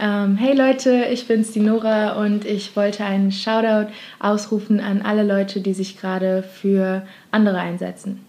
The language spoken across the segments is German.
Ähm, hey Leute, ich bin's, die Nora, und ich wollte einen Shoutout ausrufen an alle Leute, die sich gerade für andere einsetzen.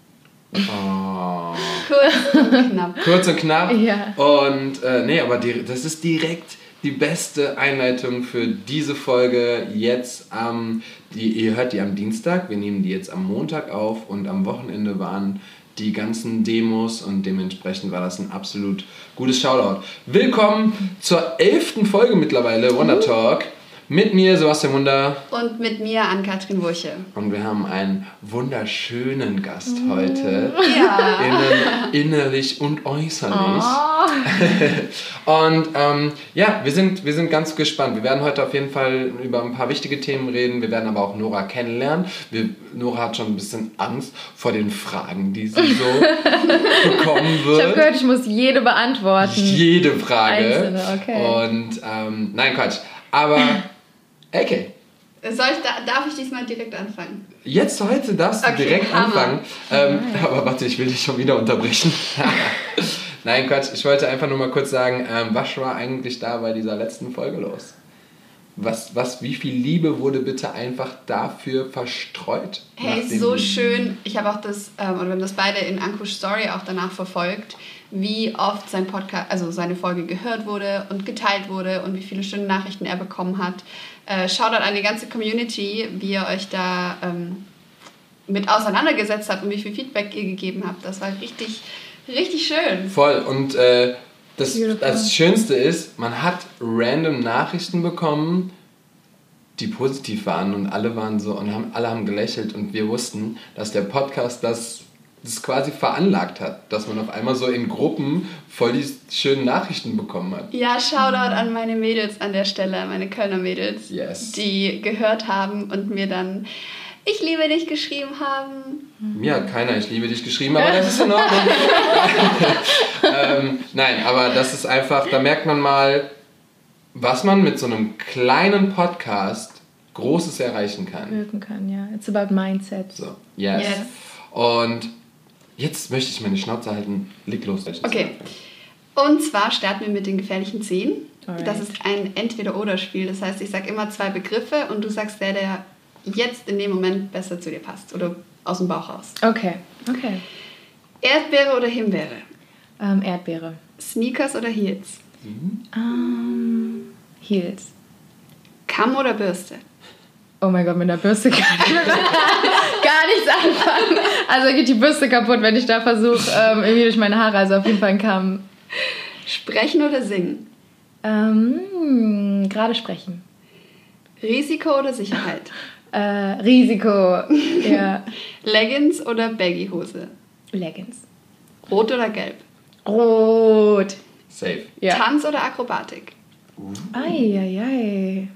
Oh. Kurz und knapp. Kurz und knapp. Ja. Und äh, nee, aber die, das ist direkt die beste Einleitung für diese Folge jetzt am, die, ihr hört die am Dienstag, wir nehmen die jetzt am Montag auf und am Wochenende waren die ganzen Demos und dementsprechend war das ein absolut gutes Shoutout. Willkommen zur elften Folge mittlerweile, Wonder Talk. Mit mir Sebastian Wunder Und mit mir an Katrin Wurche. und wir haben einen wunderschönen Gast heute. Ja. Innen, innerlich und äußerlich. und ähm, ja, wir sind, wir sind ganz gespannt. Wir werden heute auf jeden Fall über ein paar wichtige Themen reden. Wir werden aber auch Nora kennenlernen. Wir, Nora hat schon ein bisschen Angst vor den Fragen, die sie so bekommen Ich habe wird. gehört, ich muss jede beantworten. Jede Frage. Einzelne, okay. Und ähm, nein, Quatsch. Aber, okay. Soll ich, da, darf ich diesmal direkt anfangen? Jetzt heute darfst du Okay, direkt Hammer. anfangen. Ähm, aber warte, ich will dich schon wieder unterbrechen. Nein, Quatsch. Ich wollte einfach nur mal kurz sagen, ähm, was war eigentlich da bei dieser letzten Folge los? Was, was, wie viel Liebe wurde bitte einfach dafür verstreut? Hey, so schön. Ich habe auch das, ähm, oder wir haben das beide in Ankush Story auch danach verfolgt, wie oft sein Podcast, also seine Folge gehört wurde und geteilt wurde und wie viele schöne Nachrichten er bekommen hat. Äh, Shoutout an die ganze Community, wie ihr euch da ähm, mit auseinandergesetzt habt und wie viel Feedback ihr gegeben habt. Das war richtig, richtig schön. Voll. Und äh, das, das Schönste ist, man hat random Nachrichten bekommen, die positiv waren und alle waren so und haben, alle haben gelächelt und wir wussten, dass der Podcast das, das quasi veranlagt hat, dass man auf einmal so in Gruppen voll die schönen Nachrichten bekommen hat. Ja, Shoutout an meine Mädels an der Stelle, meine Kölner Mädels, Yes. die gehört haben und mir dann Ich liebe dich geschrieben haben. Mir hat keiner Ich liebe dich geschrieben, aber das ist in Ordnung. ähm, nein, aber das ist einfach, da merkt man mal, was man mit so einem kleinen Podcast Großes erreichen kann. wirken kann, ja. It's about mindset. So, yes. Yes. Und jetzt möchte ich meine Schnauze halten. Leg los. Okay. Und zwar starten wir mit den gefährlichen Zehn. Alright. Das ist ein Entweder-Oder-Spiel. Das heißt, ich sage immer zwei Begriffe und du sagst der, der jetzt in dem Moment besser zu dir passt oder aus dem Bauch raus. Okay, okay. Erdbeere oder Himbeere? Ähm, Erdbeere. Sneakers oder Heels? Ähm, Heels. Kamm oder Bürste? Oh mein Gott, mit der Bürste kann ich gar nichts anfangen. Also geht die Bürste kaputt, wenn ich da versuche, ähm, irgendwie durch meine Haare, also auf jeden Fall kam Sprechen oder singen? ähm, gerade sprechen. Risiko oder Sicherheit? Äh, Risiko. Ja. Leggings oder Baggy-Hose? Leggings. Rot oder gelb? Rot. Safe. Ja. Tanz oder Akrobatik? Eieiei.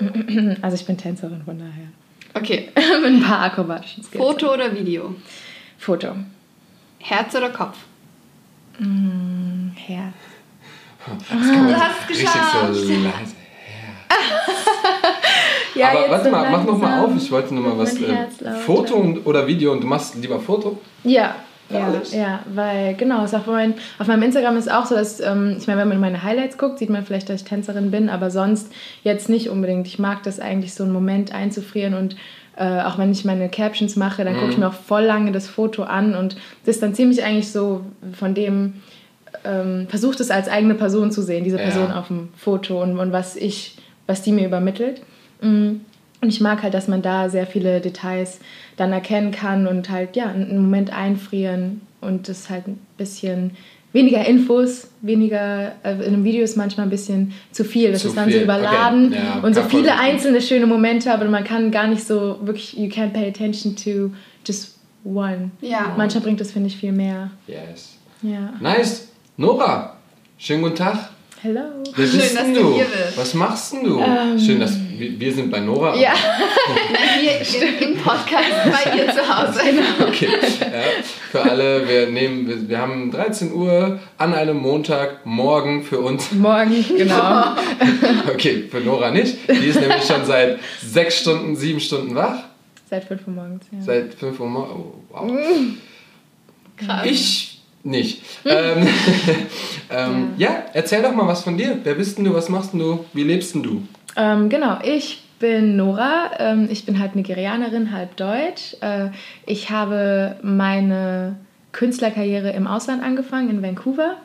Also ich bin Tänzerin, von daher. Okay. Mit ein paar akrobatischen Skills. Foto oder Video? Foto. Herz oder Kopf? Mm, Herz. Du hast es Richtig geschafft. so leise. Ja, Aber jetzt warte so mal, mach noch mal langsam auf. Ich wollte nur mal wird was. Äh, Herz. Foto und, oder Video und du machst lieber Foto? Ja, ja, Alles? ja, weil genau, ist auch mein, auf meinem Instagram ist auch so, dass, ähm, ich meine, wenn man meine Highlights guckt, sieht man vielleicht, dass ich Tänzerin bin, aber sonst jetzt nicht unbedingt. Ich mag das eigentlich, so einen Moment einzufrieren und äh, auch wenn ich meine Captions mache, dann gucke ich mir auch voll lange das Foto an und distanziere mich eigentlich so von dem, ähm, versucht es als eigene Person zu sehen, diese Ja. Person auf dem Foto und, und was ich, was die mir übermittelt. Mm. Und ich mag halt, dass man da sehr viele Details dann erkennen kann und halt, ja, einen Moment einfrieren und das halt ein bisschen weniger Infos, weniger, äh, in einem Video ist manchmal ein bisschen zu viel. Das Zu ist dann so viel, überladen okay. Ja, und so viele einzelne schöne Momente, aber man kann gar nicht so wirklich, you can't pay attention to just one. Ja. Manchmal bringt das, finde ich, viel mehr. Yes. Ja. Nice. Nora, schönen guten Tag. Hello. Wer Schön, bist dass denn du du? hier bist. Was machst denn du? Schön, dass wir, wir sind bei Nora. Ja. Hier im, im Podcast bei ihr zu Hause. Okay. Ja, für alle, wir nehmen, wir, wir haben 13 Uhr an einem Montagmorgen für uns. Morgen, genau. Okay, für Nora nicht. Die ist nämlich schon seit sechs Stunden, sieben Stunden wach. Seit 5 Uhr morgens, ja. Seit 5 Uhr morgens. Oh, wow. Krass. Ich nicht. ähm, ähm, ja. ja. erzähl doch mal was von dir. Wer bist denn du? Was machst denn du? Wie lebst denn du? Ähm, genau, ich bin Nora. Ähm, ich bin halb Nigerianerin, halb Deutsch. Äh, ich habe meine Künstlerkarriere im Ausland angefangen, in Vancouver.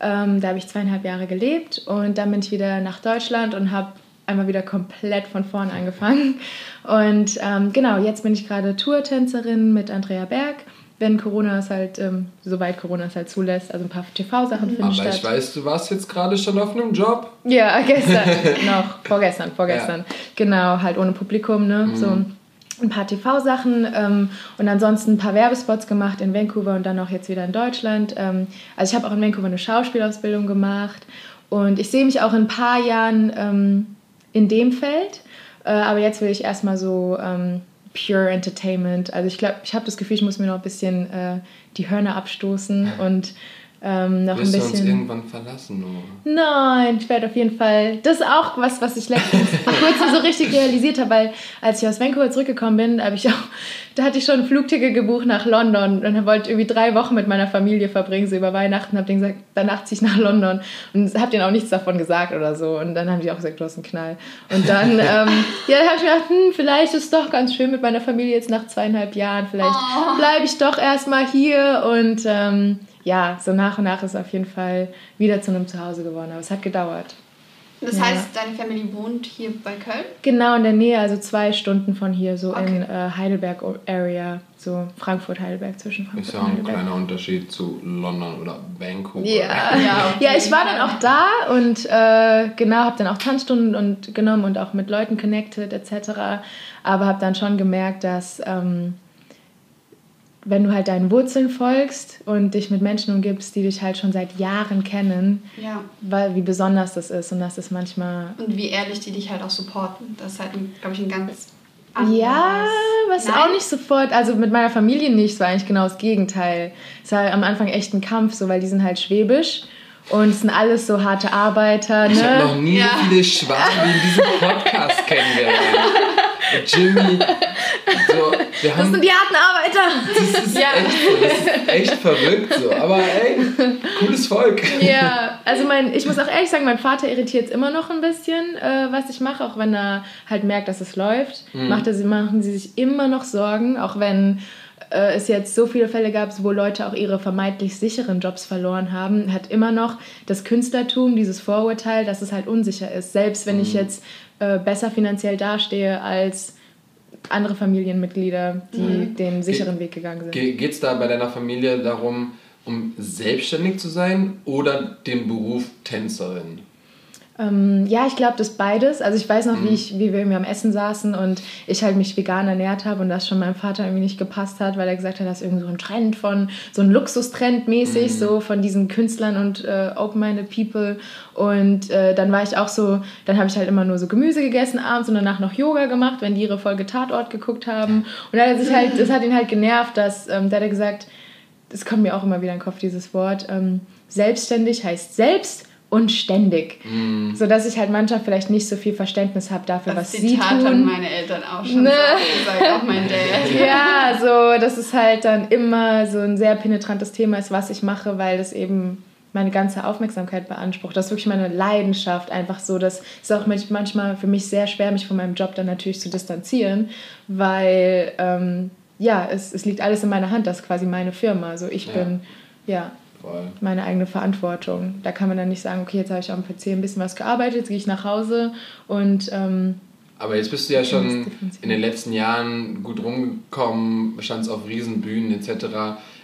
Ähm, da habe ich zweieinhalb Jahre gelebt und dann bin ich wieder nach Deutschland und habe einmal wieder komplett von vorn angefangen. Und ähm, genau, jetzt bin ich gerade Tourtänzerin mit Andrea Berg wenn Corona es halt, ähm, soweit Corona es halt zulässt, also ein paar TV-Sachen finden Aber statt. Aber ich weiß, du warst jetzt gerade schon auf einem Job. Ja, gestern, noch, vorgestern, vorgestern. Ja. Genau, halt ohne Publikum, ne, mhm. so ein paar TV-Sachen ähm, und ansonsten ein paar Werbespots gemacht in Vancouver und dann auch jetzt wieder in Deutschland. Ähm, also ich habe auch in Vancouver eine Schauspielausbildung gemacht und ich sehe mich auch in ein paar Jahren ähm, in dem Feld, äh, aber jetzt will ich erstmal so ähm, pure Entertainment. Also ich glaube, ich habe das Gefühl, ich muss mir noch ein bisschen äh, die Hörner abstoßen und ähm, noch Wirst ein bisschen. Du uns irgendwann verlassen, oder? Nein, ich werde auf jeden Fall. Das ist auch was, was ich letztens vor kurzem so richtig realisiert habe, weil als ich aus Vancouver zurückgekommen bin, habe ich auch, da hatte ich schon ein Flugticket gebucht nach London und wollte irgendwie drei Wochen mit meiner Familie verbringen, so über Weihnachten. Habe denen gesagt, danach ziehe ich nach London und habe denen auch nichts davon gesagt oder so. Und dann haben die auch gesagt, du hast einen Knall. Und dann, ähm, ja, dann habe ich mir gedacht, hm, vielleicht ist es doch ganz schön mit meiner Familie jetzt nach zweieinhalb Jahren. Vielleicht oh. bleibe ich doch erstmal hier und ähm, ja, so nach und nach ist es auf jeden Fall wieder zu einem Zuhause geworden. Aber es hat gedauert. Das ja. heißt, deine Familie wohnt hier bei Köln? Genau, in der Nähe, also zwei Stunden von hier, so okay. in äh, Heidelberg Area, so Frankfurt-Heidelberg, zwischen Frankfurt Ist ja ein kleiner Unterschied zu London oder Vancouver. Ja, ja, ja ich war dann auch da und äh, genau, habe dann auch Tanzstunden und genommen und auch mit Leuten connected etc. Aber habe dann schon gemerkt, dass... Ähm, wenn du halt deinen Wurzeln folgst und dich mit Menschen umgibst, die dich halt schon seit Jahren kennen, ja. weil wie besonders das ist und das ist manchmal und wie ehrlich die dich halt auch supporten, das ist halt, glaube ich, ein ganz anderes. Ja, was Nein. auch nicht sofort, also mit meiner Familie nicht, es war eigentlich genau das Gegenteil. Es war am Anfang echt ein Kampf, so weil die sind halt schwäbisch. Und es sind alles so harte Arbeiter. Ne? Ich habe noch nie ja. so viele Schwaben wie in diesem Podcast kennengelernt. Jimmy, so, wir haben, das sind die harten Arbeiter. Das ist, ja. echt, das ist echt verrückt so. Aber ey, cooles Volk. Ja, also mein, ich muss auch ehrlich sagen, mein Vater irritiert es immer noch ein bisschen, äh, was ich mache, auch wenn er halt merkt, dass es läuft. Mhm. Macht er, machen sie sich immer noch Sorgen, auch wenn äh, es jetzt so viele Fälle gab, wo Leute auch ihre vermeintlich sicheren Jobs verloren haben, hat immer noch das Künstlertum, dieses Vorurteil, dass es halt unsicher ist. Selbst wenn mhm. ich jetzt äh, besser finanziell dastehe als andere Familienmitglieder, die mhm. den sicheren Weg gegangen sind. Geht es da bei deiner Familie darum, um selbstständig zu sein oder den Beruf Tänzerin? Ähm, ja, ich glaube, das beides. Also ich weiß noch, mhm. wie, ich, wie wir irgendwie am Essen saßen und ich halt mich vegan ernährt habe und das schon meinem Vater irgendwie nicht gepasst hat, weil er gesagt hat, das ist irgendwie so ein Trend von, so ein Luxustrend mäßig, mhm. so von diesen Künstlern und äh, open-minded people. Und äh, dann war ich auch so, dann habe ich halt immer nur so Gemüse gegessen abends und danach noch Yoga gemacht, wenn die ihre Folge Tatort geguckt haben. Und dann hat sich halt, das hat ihn halt genervt, dass, ähm, da hat er gesagt, das kommt mir auch immer wieder in den Kopf, dieses Wort, ähm, selbstständig heißt selbst und ständig. Mm. So dass ich halt manchmal vielleicht nicht so viel Verständnis habe dafür, das was Zitat sie tun. haben meine Eltern auch schon ne? gesagt, auch mein Dad. ja, so dass es halt dann immer so ein sehr penetrantes Thema ist, was ich mache, weil das eben meine ganze Aufmerksamkeit beansprucht. Das ist wirklich meine Leidenschaft. Einfach so, das ist auch manchmal für mich sehr schwer, mich von meinem Job dann natürlich zu distanzieren, weil ähm, ja, es, es liegt alles in meiner Hand. Das ist quasi meine Firma. Also ich ja. bin, ja, Voll. meine eigene Verantwortung. Da kann man dann nicht sagen, okay, jetzt habe ich am PC ein bisschen was gearbeitet, jetzt gehe ich nach Hause und. Ähm, aber jetzt bist du ja schon in den letzten Jahren gut rumgekommen, standst auf Riesenbühnen etc.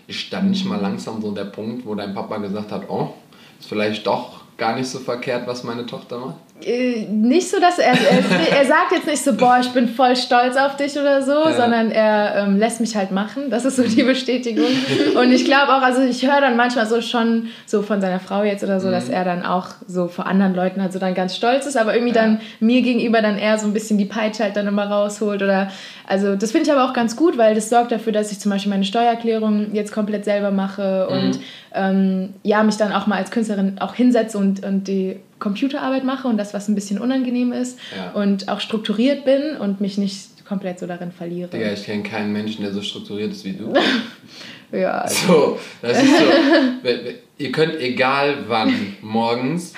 Ich stand nicht mal langsam so der Punkt, wo dein Papa gesagt hat, oh, ist vielleicht doch gar nicht so verkehrt, was meine Tochter macht? Äh, nicht so, dass er, er, er sagt jetzt nicht so, boah, ich bin voll stolz auf dich oder so, ja. sondern er ähm, lässt mich halt machen. Das ist so die Bestätigung. Und ich glaube auch, also ich höre dann manchmal so schon so von seiner Frau jetzt oder so, mhm. dass er dann auch so vor anderen Leuten halt so dann ganz stolz ist, aber irgendwie ja. dann mir gegenüber dann eher so ein bisschen die Peitsche halt dann immer rausholt oder also das finde ich aber auch ganz gut, weil das sorgt dafür, dass ich zum Beispiel meine Steuererklärung jetzt komplett selber mache mhm. und ähm, ja, mich dann auch mal als Künstlerin auch hinsetze und, und die Computerarbeit mache und das, was ein bisschen unangenehm ist ja. und auch strukturiert bin und mich nicht komplett so darin verliere. Digga, ich kenne keinen Menschen, der so strukturiert ist wie du. ja. So, das ist so. Ihr könnt egal wann morgens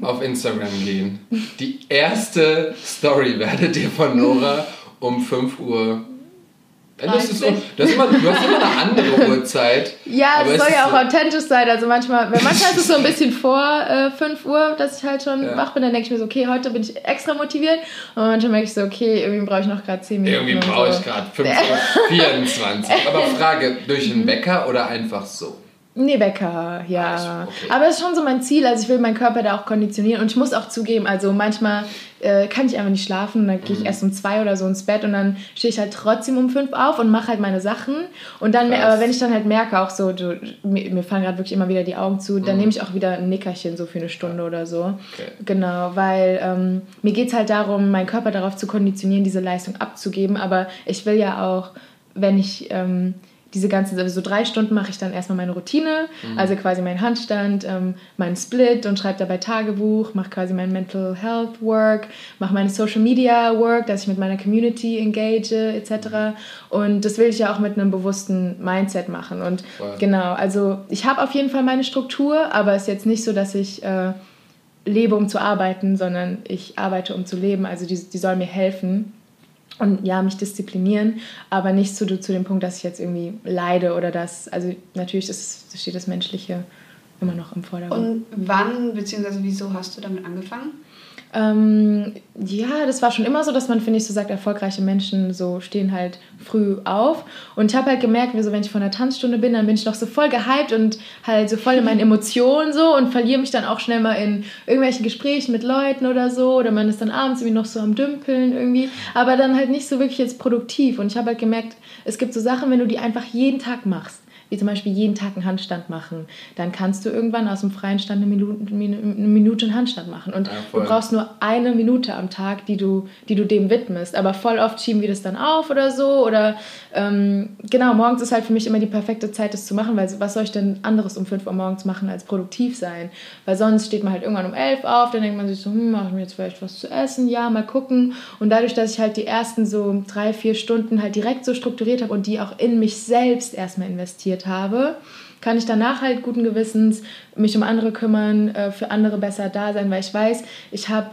auf Instagram gehen. Die erste Story werdet ihr von Nora um 5 Uhr das ist, das ist immer, du hast immer eine andere Uhrzeit. Ja, es soll ja auch so authentisch sein. Also manchmal, manchmal ist es so ein bisschen vor äh, 5 Uhr, dass ich halt schon ja. wach bin. Dann denke ich mir so, okay, heute bin ich extra motiviert. Und manchmal merke ich so, okay, irgendwie brauche ich noch gerade 10 Minuten. Irgendwie brauche so. ich gerade 5 Uhr 24. Aber Frage, durch einen Wecker oder einfach so? Nee, Wecker, ja. Ah, okay. Aber es ist schon so mein Ziel. Also ich will meinen Körper da auch konditionieren. Und ich muss auch zugeben, also manchmal äh, kann ich einfach nicht schlafen. Dann gehe ich mhm. erst um zwei oder so ins Bett und dann stehe ich halt trotzdem um fünf auf und mache halt meine Sachen. Und dann, Krass. aber wenn ich dann halt merke, auch so, du, mir, mir fallen gerade wirklich immer wieder die Augen zu, dann mhm. nehme ich auch wieder ein Nickerchen so für eine Stunde oder so. Okay. Genau, weil ähm, mir geht es halt darum, meinen Körper darauf zu konditionieren, diese Leistung abzugeben. Aber ich will ja auch, wenn ich... Ähm, diese ganzen, also so drei Stunden mache ich dann erstmal meine Routine, mhm. also quasi meinen Handstand, ähm, meinen Split und schreibe dabei Tagebuch, mache quasi mein Mental Health Work, mache meine Social Media Work, dass ich mit meiner Community engage etc. Und das will ich ja auch mit einem bewussten Mindset machen. Und wow. genau, also ich habe auf jeden Fall meine Struktur, aber es ist jetzt nicht so, dass ich äh, lebe, um zu arbeiten, sondern ich arbeite, um zu leben. Also die, die soll mir helfen und ja, mich disziplinieren, aber nicht zu, zu dem Punkt, dass ich jetzt irgendwie leide oder das, also natürlich ist, steht das Menschliche immer noch im Vordergrund. Und wann bzw. wieso hast du damit angefangen? Ähm, ja, das war schon immer so, dass man, finde ich, so sagt, erfolgreiche Menschen so stehen halt früh auf. Und ich habe halt gemerkt, wie so, wenn ich von der Tanzstunde bin, dann bin ich noch so voll gehypt und halt so voll in meinen Emotionen so und verliere mich dann auch schnell mal in irgendwelchen Gesprächen mit Leuten oder so. Oder man ist dann abends irgendwie noch so am Dümpeln irgendwie. Aber dann halt nicht so wirklich jetzt produktiv. Und ich habe halt gemerkt, es gibt so Sachen, wenn du die einfach jeden Tag machst wie zum Beispiel jeden Tag einen Handstand machen, dann kannst du irgendwann aus dem freien Stand eine Minute, eine Minute einen Handstand machen. Und ja, du brauchst nur eine Minute am Tag, die du, die du dem widmest. Aber voll oft schieben wir das dann auf oder so. Oder ähm, genau, morgens ist halt für mich immer die perfekte Zeit, das zu machen, weil was soll ich denn anderes um 5 Uhr morgens machen, als produktiv sein? Weil sonst steht man halt irgendwann um 11 auf, dann denkt man sich so, hm, mache ich mir jetzt vielleicht was zu essen? Ja, mal gucken. Und dadurch, dass ich halt die ersten so drei, vier Stunden halt direkt so strukturiert habe und die auch in mich selbst erstmal investiert habe, kann ich danach halt guten Gewissens mich um andere kümmern, äh, für andere besser da sein, weil ich weiß, ich habe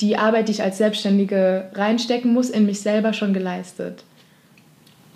die Arbeit, die ich als Selbstständige reinstecken muss, in mich selber schon geleistet.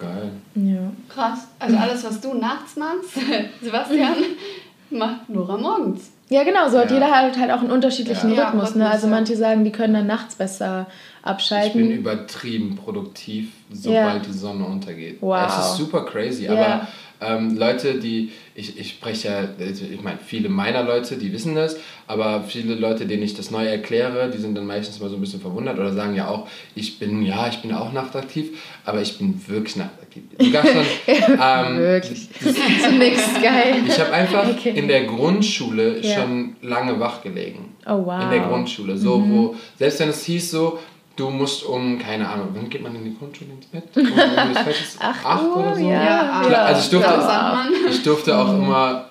Geil. Ja. Krass. Also alles, was du nachts machst, Sebastian, macht Nora morgens. Ja, genau, so hat ja. jeder halt, halt auch einen unterschiedlichen ja. Rhythmus. Ne? Also manche sagen, die können dann nachts besser abschalten. Ich bin übertrieben produktiv, sobald die Sonne untergeht. Wow. Es ist super crazy, aber ähm, Leute, die, ich, ich spreche ja, also ich meine, viele meiner Leute, die wissen das, aber viele Leute, denen ich das neu erkläre, die sind dann meistens mal so ein bisschen verwundert oder sagen ja auch, ich bin, ja, ich bin auch nachtaktiv, aber ich bin wirklich nachtaktiv. Sogar schon. ähm, wirklich. Das, das ist geil. Ich habe einfach okay. in der Grundschule ja. schon lange wach gelegen. Oh wow. In der Grundschule. So, mhm. wo, selbst wenn es hieß so, Du musst um, keine Ahnung, wann geht man in die Grundschule ins Bett? Um, acht, acht oder so? Ja, ja. Also ich durfte, ja, ich durfte auch mhm. immer,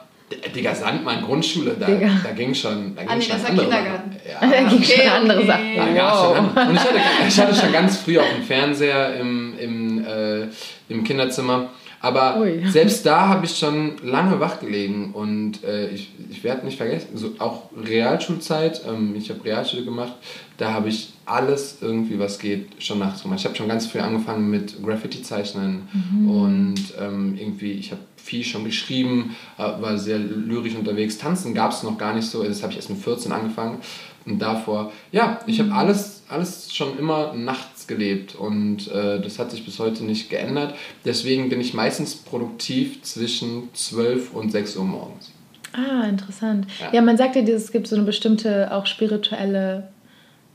Digga, Sandmann, Grundschule, da, da ging schon, da ging ah, schon das andere Kindergarten. Ja. Da ging okay, schon andere okay. Sachen. Da wow. schon an. Und ich hatte, ich hatte schon ganz früh auch einen Fernseher im, im, äh, im Kinderzimmer. Aber Ui. selbst da habe ich schon lange wach gelegen und äh, ich, ich werde nicht vergessen, so auch Realschulzeit, ähm, ich habe Realschule gemacht, da habe ich alles irgendwie, was geht, schon nachts gemacht. Ich habe schon ganz früh angefangen mit Graffiti-Zeichnen mhm. und ähm, irgendwie, ich habe viel schon geschrieben, äh, war sehr lyrisch unterwegs. Tanzen gab es noch gar nicht so, das habe ich erst mit 14 angefangen und davor, ja, ich habe mhm. alles, alles schon immer nachts gelebt und äh, das hat sich bis heute nicht geändert. Deswegen bin ich meistens produktiv zwischen 12 und 6 Uhr morgens. Ah, interessant. Ja, ja man sagt ja, es gibt so eine bestimmte auch spirituelle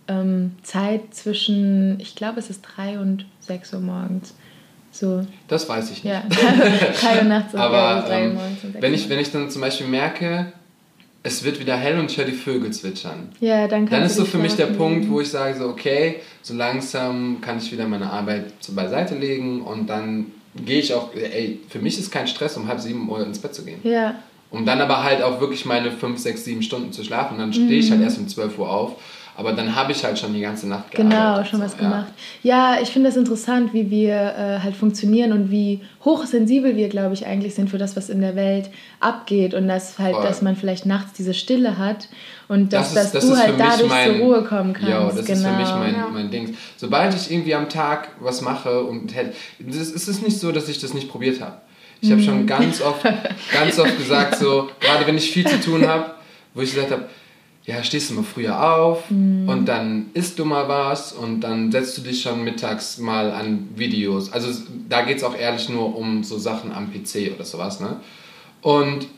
ähm, Zeit zwischen, ich glaube, es ist 3 und 6 Uhr morgens. So. Das weiß ich nicht. Ja, 3 Uhr nachts und Aber, 3 Uhr ähm, morgens. Und wenn, ich, wenn ich dann zum Beispiel merke, es wird wieder hell und ich höre die Vögel zwitschern. Ja, dann Dann ist so für mich der Punkt, wo ich sage so, okay, so langsam kann ich wieder meine Arbeit beiseite legen und dann gehe ich auch, ey, für mich ist kein Stress, um halb sieben Uhr ins Bett zu gehen. Ja. Um dann aber halt auch wirklich meine fünf, sechs, sieben Stunden zu schlafen. Und dann stehe ich halt mhm. erst um 12 Uhr auf. Aber dann habe ich halt schon die ganze Nacht gearbeitet. Genau, schon was so, gemacht. Ja, ja ich finde das interessant, wie wir äh, halt funktionieren und wie hochsensibel wir, glaube ich, eigentlich sind für das, was in der Welt abgeht. Und dass halt, Voll. dass man vielleicht nachts diese Stille hat und dass, das ist, dass das du halt dadurch mein, zur Ruhe kommen kannst. Ja, das genau. ist für mich genau. mein, ja. mein Ding. Sobald ich irgendwie am Tag was mache und es ist nicht so, dass ich das nicht probiert habe. Ich habe schon mhm. ganz oft, ganz oft gesagt, so, gerade wenn ich viel zu tun habe, wo ich gesagt habe, ja, stehst du mal früher auf mhm. und dann isst du mal was und dann setzt du dich schon mittags mal an Videos. Also da geht es auch ehrlich nur um so Sachen am PC oder sowas, ne? Und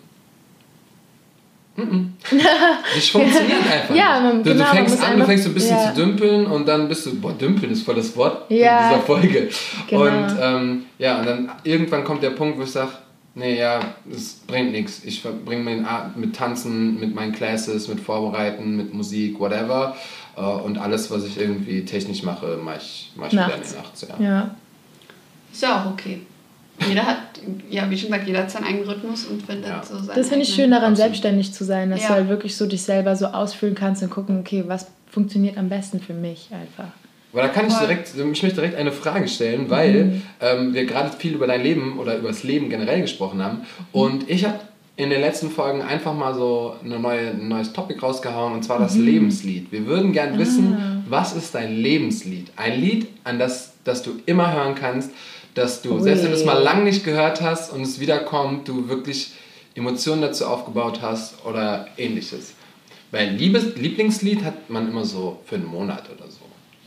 das funktioniert einfach. ja, man, du, genau, du fängst an, du fängst so ein bisschen ja. zu dümpeln und dann bist du, boah, dümpeln ist voll das Wort ja. in dieser Folge. Genau. Und ähm, ja, und dann irgendwann kommt der Punkt, wo ich sage, nee, ja, das bringt nichts. Ich verbringe mein mit Tanzen, mit meinen Classes, mit Vorbereiten, mit Musik, whatever. Äh, und alles, was ich irgendwie technisch mache, mache ich, mach ich wieder in der Nacht. Ja. ja. Ist ja auch okay jeder hat, ja, wie schon gesagt, jeder hat seinen eigenen Rhythmus und findet ja. so seinen Das finde ich schön daran, selbstständig zu sein, dass ja. du halt wirklich so dich selber so ausfüllen kannst und gucken, okay, was funktioniert am besten für mich einfach. Aber da kann ich direkt, ich möchte direkt eine Frage stellen, weil mhm. ähm, wir gerade viel über dein Leben oder über das Leben generell gesprochen haben. Und ich habe in den letzten Folgen einfach mal so eine neue, ein neues Topic rausgehauen und zwar das mhm. Lebenslied. Wir würden gern ah. wissen, was ist dein Lebenslied? Ein Lied, an das, das du immer hören kannst, dass du, Ui. selbst wenn du es mal lang nicht gehört hast und es wiederkommt, du wirklich Emotionen dazu aufgebaut hast oder ähnliches. Weil Liebes, Lieblingslied hat man immer so für einen Monat oder so.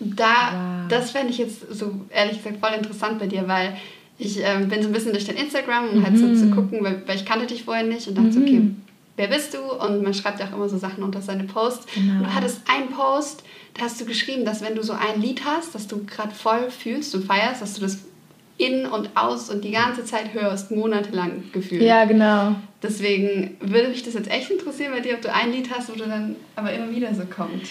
Da, wow. das fände ich jetzt so ehrlich gesagt voll interessant bei dir, weil ich äh, bin so ein bisschen durch dein Instagram, um mhm. halt so zu mhm. gucken, weil, weil, ich kannte dich vorher nicht und dachte mhm. so, okay, mhm. wer bist du? Und man schreibt ja auch immer so Sachen unter seine Posts. Genau. Und du hattest einen Post, da hast du geschrieben, dass wenn du so ein Lied hast, das du gerade voll fühlst und feierst, dass du das in und aus und die ganze Zeit hörst, monatelang gefühlt. Ja, genau. Deswegen würde mich das jetzt echt interessieren bei dir, ob du ein Lied hast, wo du dann aber immer wieder so kommt.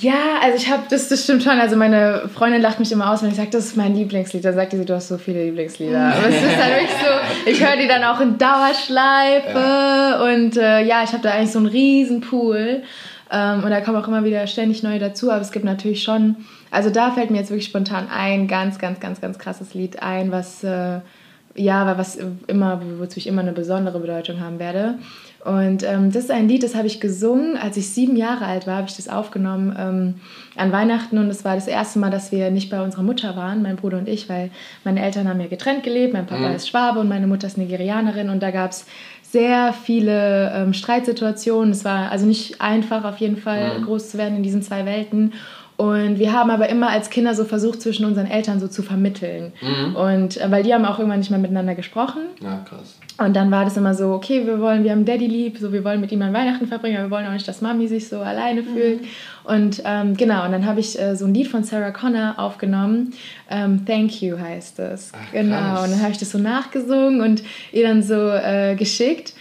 Ja, also ich habe, das, das stimmt schon. Also meine Freundin lacht mich immer aus, wenn ich sage, das ist mein Lieblingslied. Dann sagt sie, du hast so viele Lieblingslieder. Aber es ist halt wirklich so, ich höre die dann auch in Dauerschleife. Ja. Und äh, ja, ich habe da eigentlich so einen riesen Pool. Ähm, und da kommen auch immer wieder ständig neue dazu. Aber es gibt natürlich schon also da fällt mir jetzt wirklich spontan ein ganz, ganz, ganz, ganz krasses Lied ein, was äh, ja, was immer, wozu ich immer eine besondere Bedeutung haben werde. Und ähm, das ist ein Lied, das habe ich gesungen, als ich sieben Jahre alt war, habe ich das aufgenommen ähm, an Weihnachten und es war das erste Mal, dass wir nicht bei unserer Mutter waren, mein Bruder und ich, weil meine Eltern haben ja getrennt gelebt, mein Papa mhm. ist Schwabe und meine Mutter ist Nigerianerin und da gab es sehr viele ähm, Streitsituationen. Es war also nicht einfach, auf jeden Fall mhm. groß zu werden in diesen zwei Welten. Und wir haben aber immer als Kinder so versucht, zwischen unseren Eltern so zu vermitteln. Mhm. Und äh, weil die haben auch irgendwann nicht mehr miteinander gesprochen. Ja, krass. Und dann war das immer so, okay, wir wollen, wir haben Daddy lieb, so wir wollen mit ihm an Weihnachten verbringen, aber wir wollen auch nicht, dass Mami sich so alleine mhm. fühlt. Und ähm, genau, und dann habe ich äh, so ein Lied von Sarah Connor aufgenommen. Ähm, Thank You heißt es. Ach, genau. Krass. Und dann habe ich das so nachgesungen und ihr dann so äh, geschickt.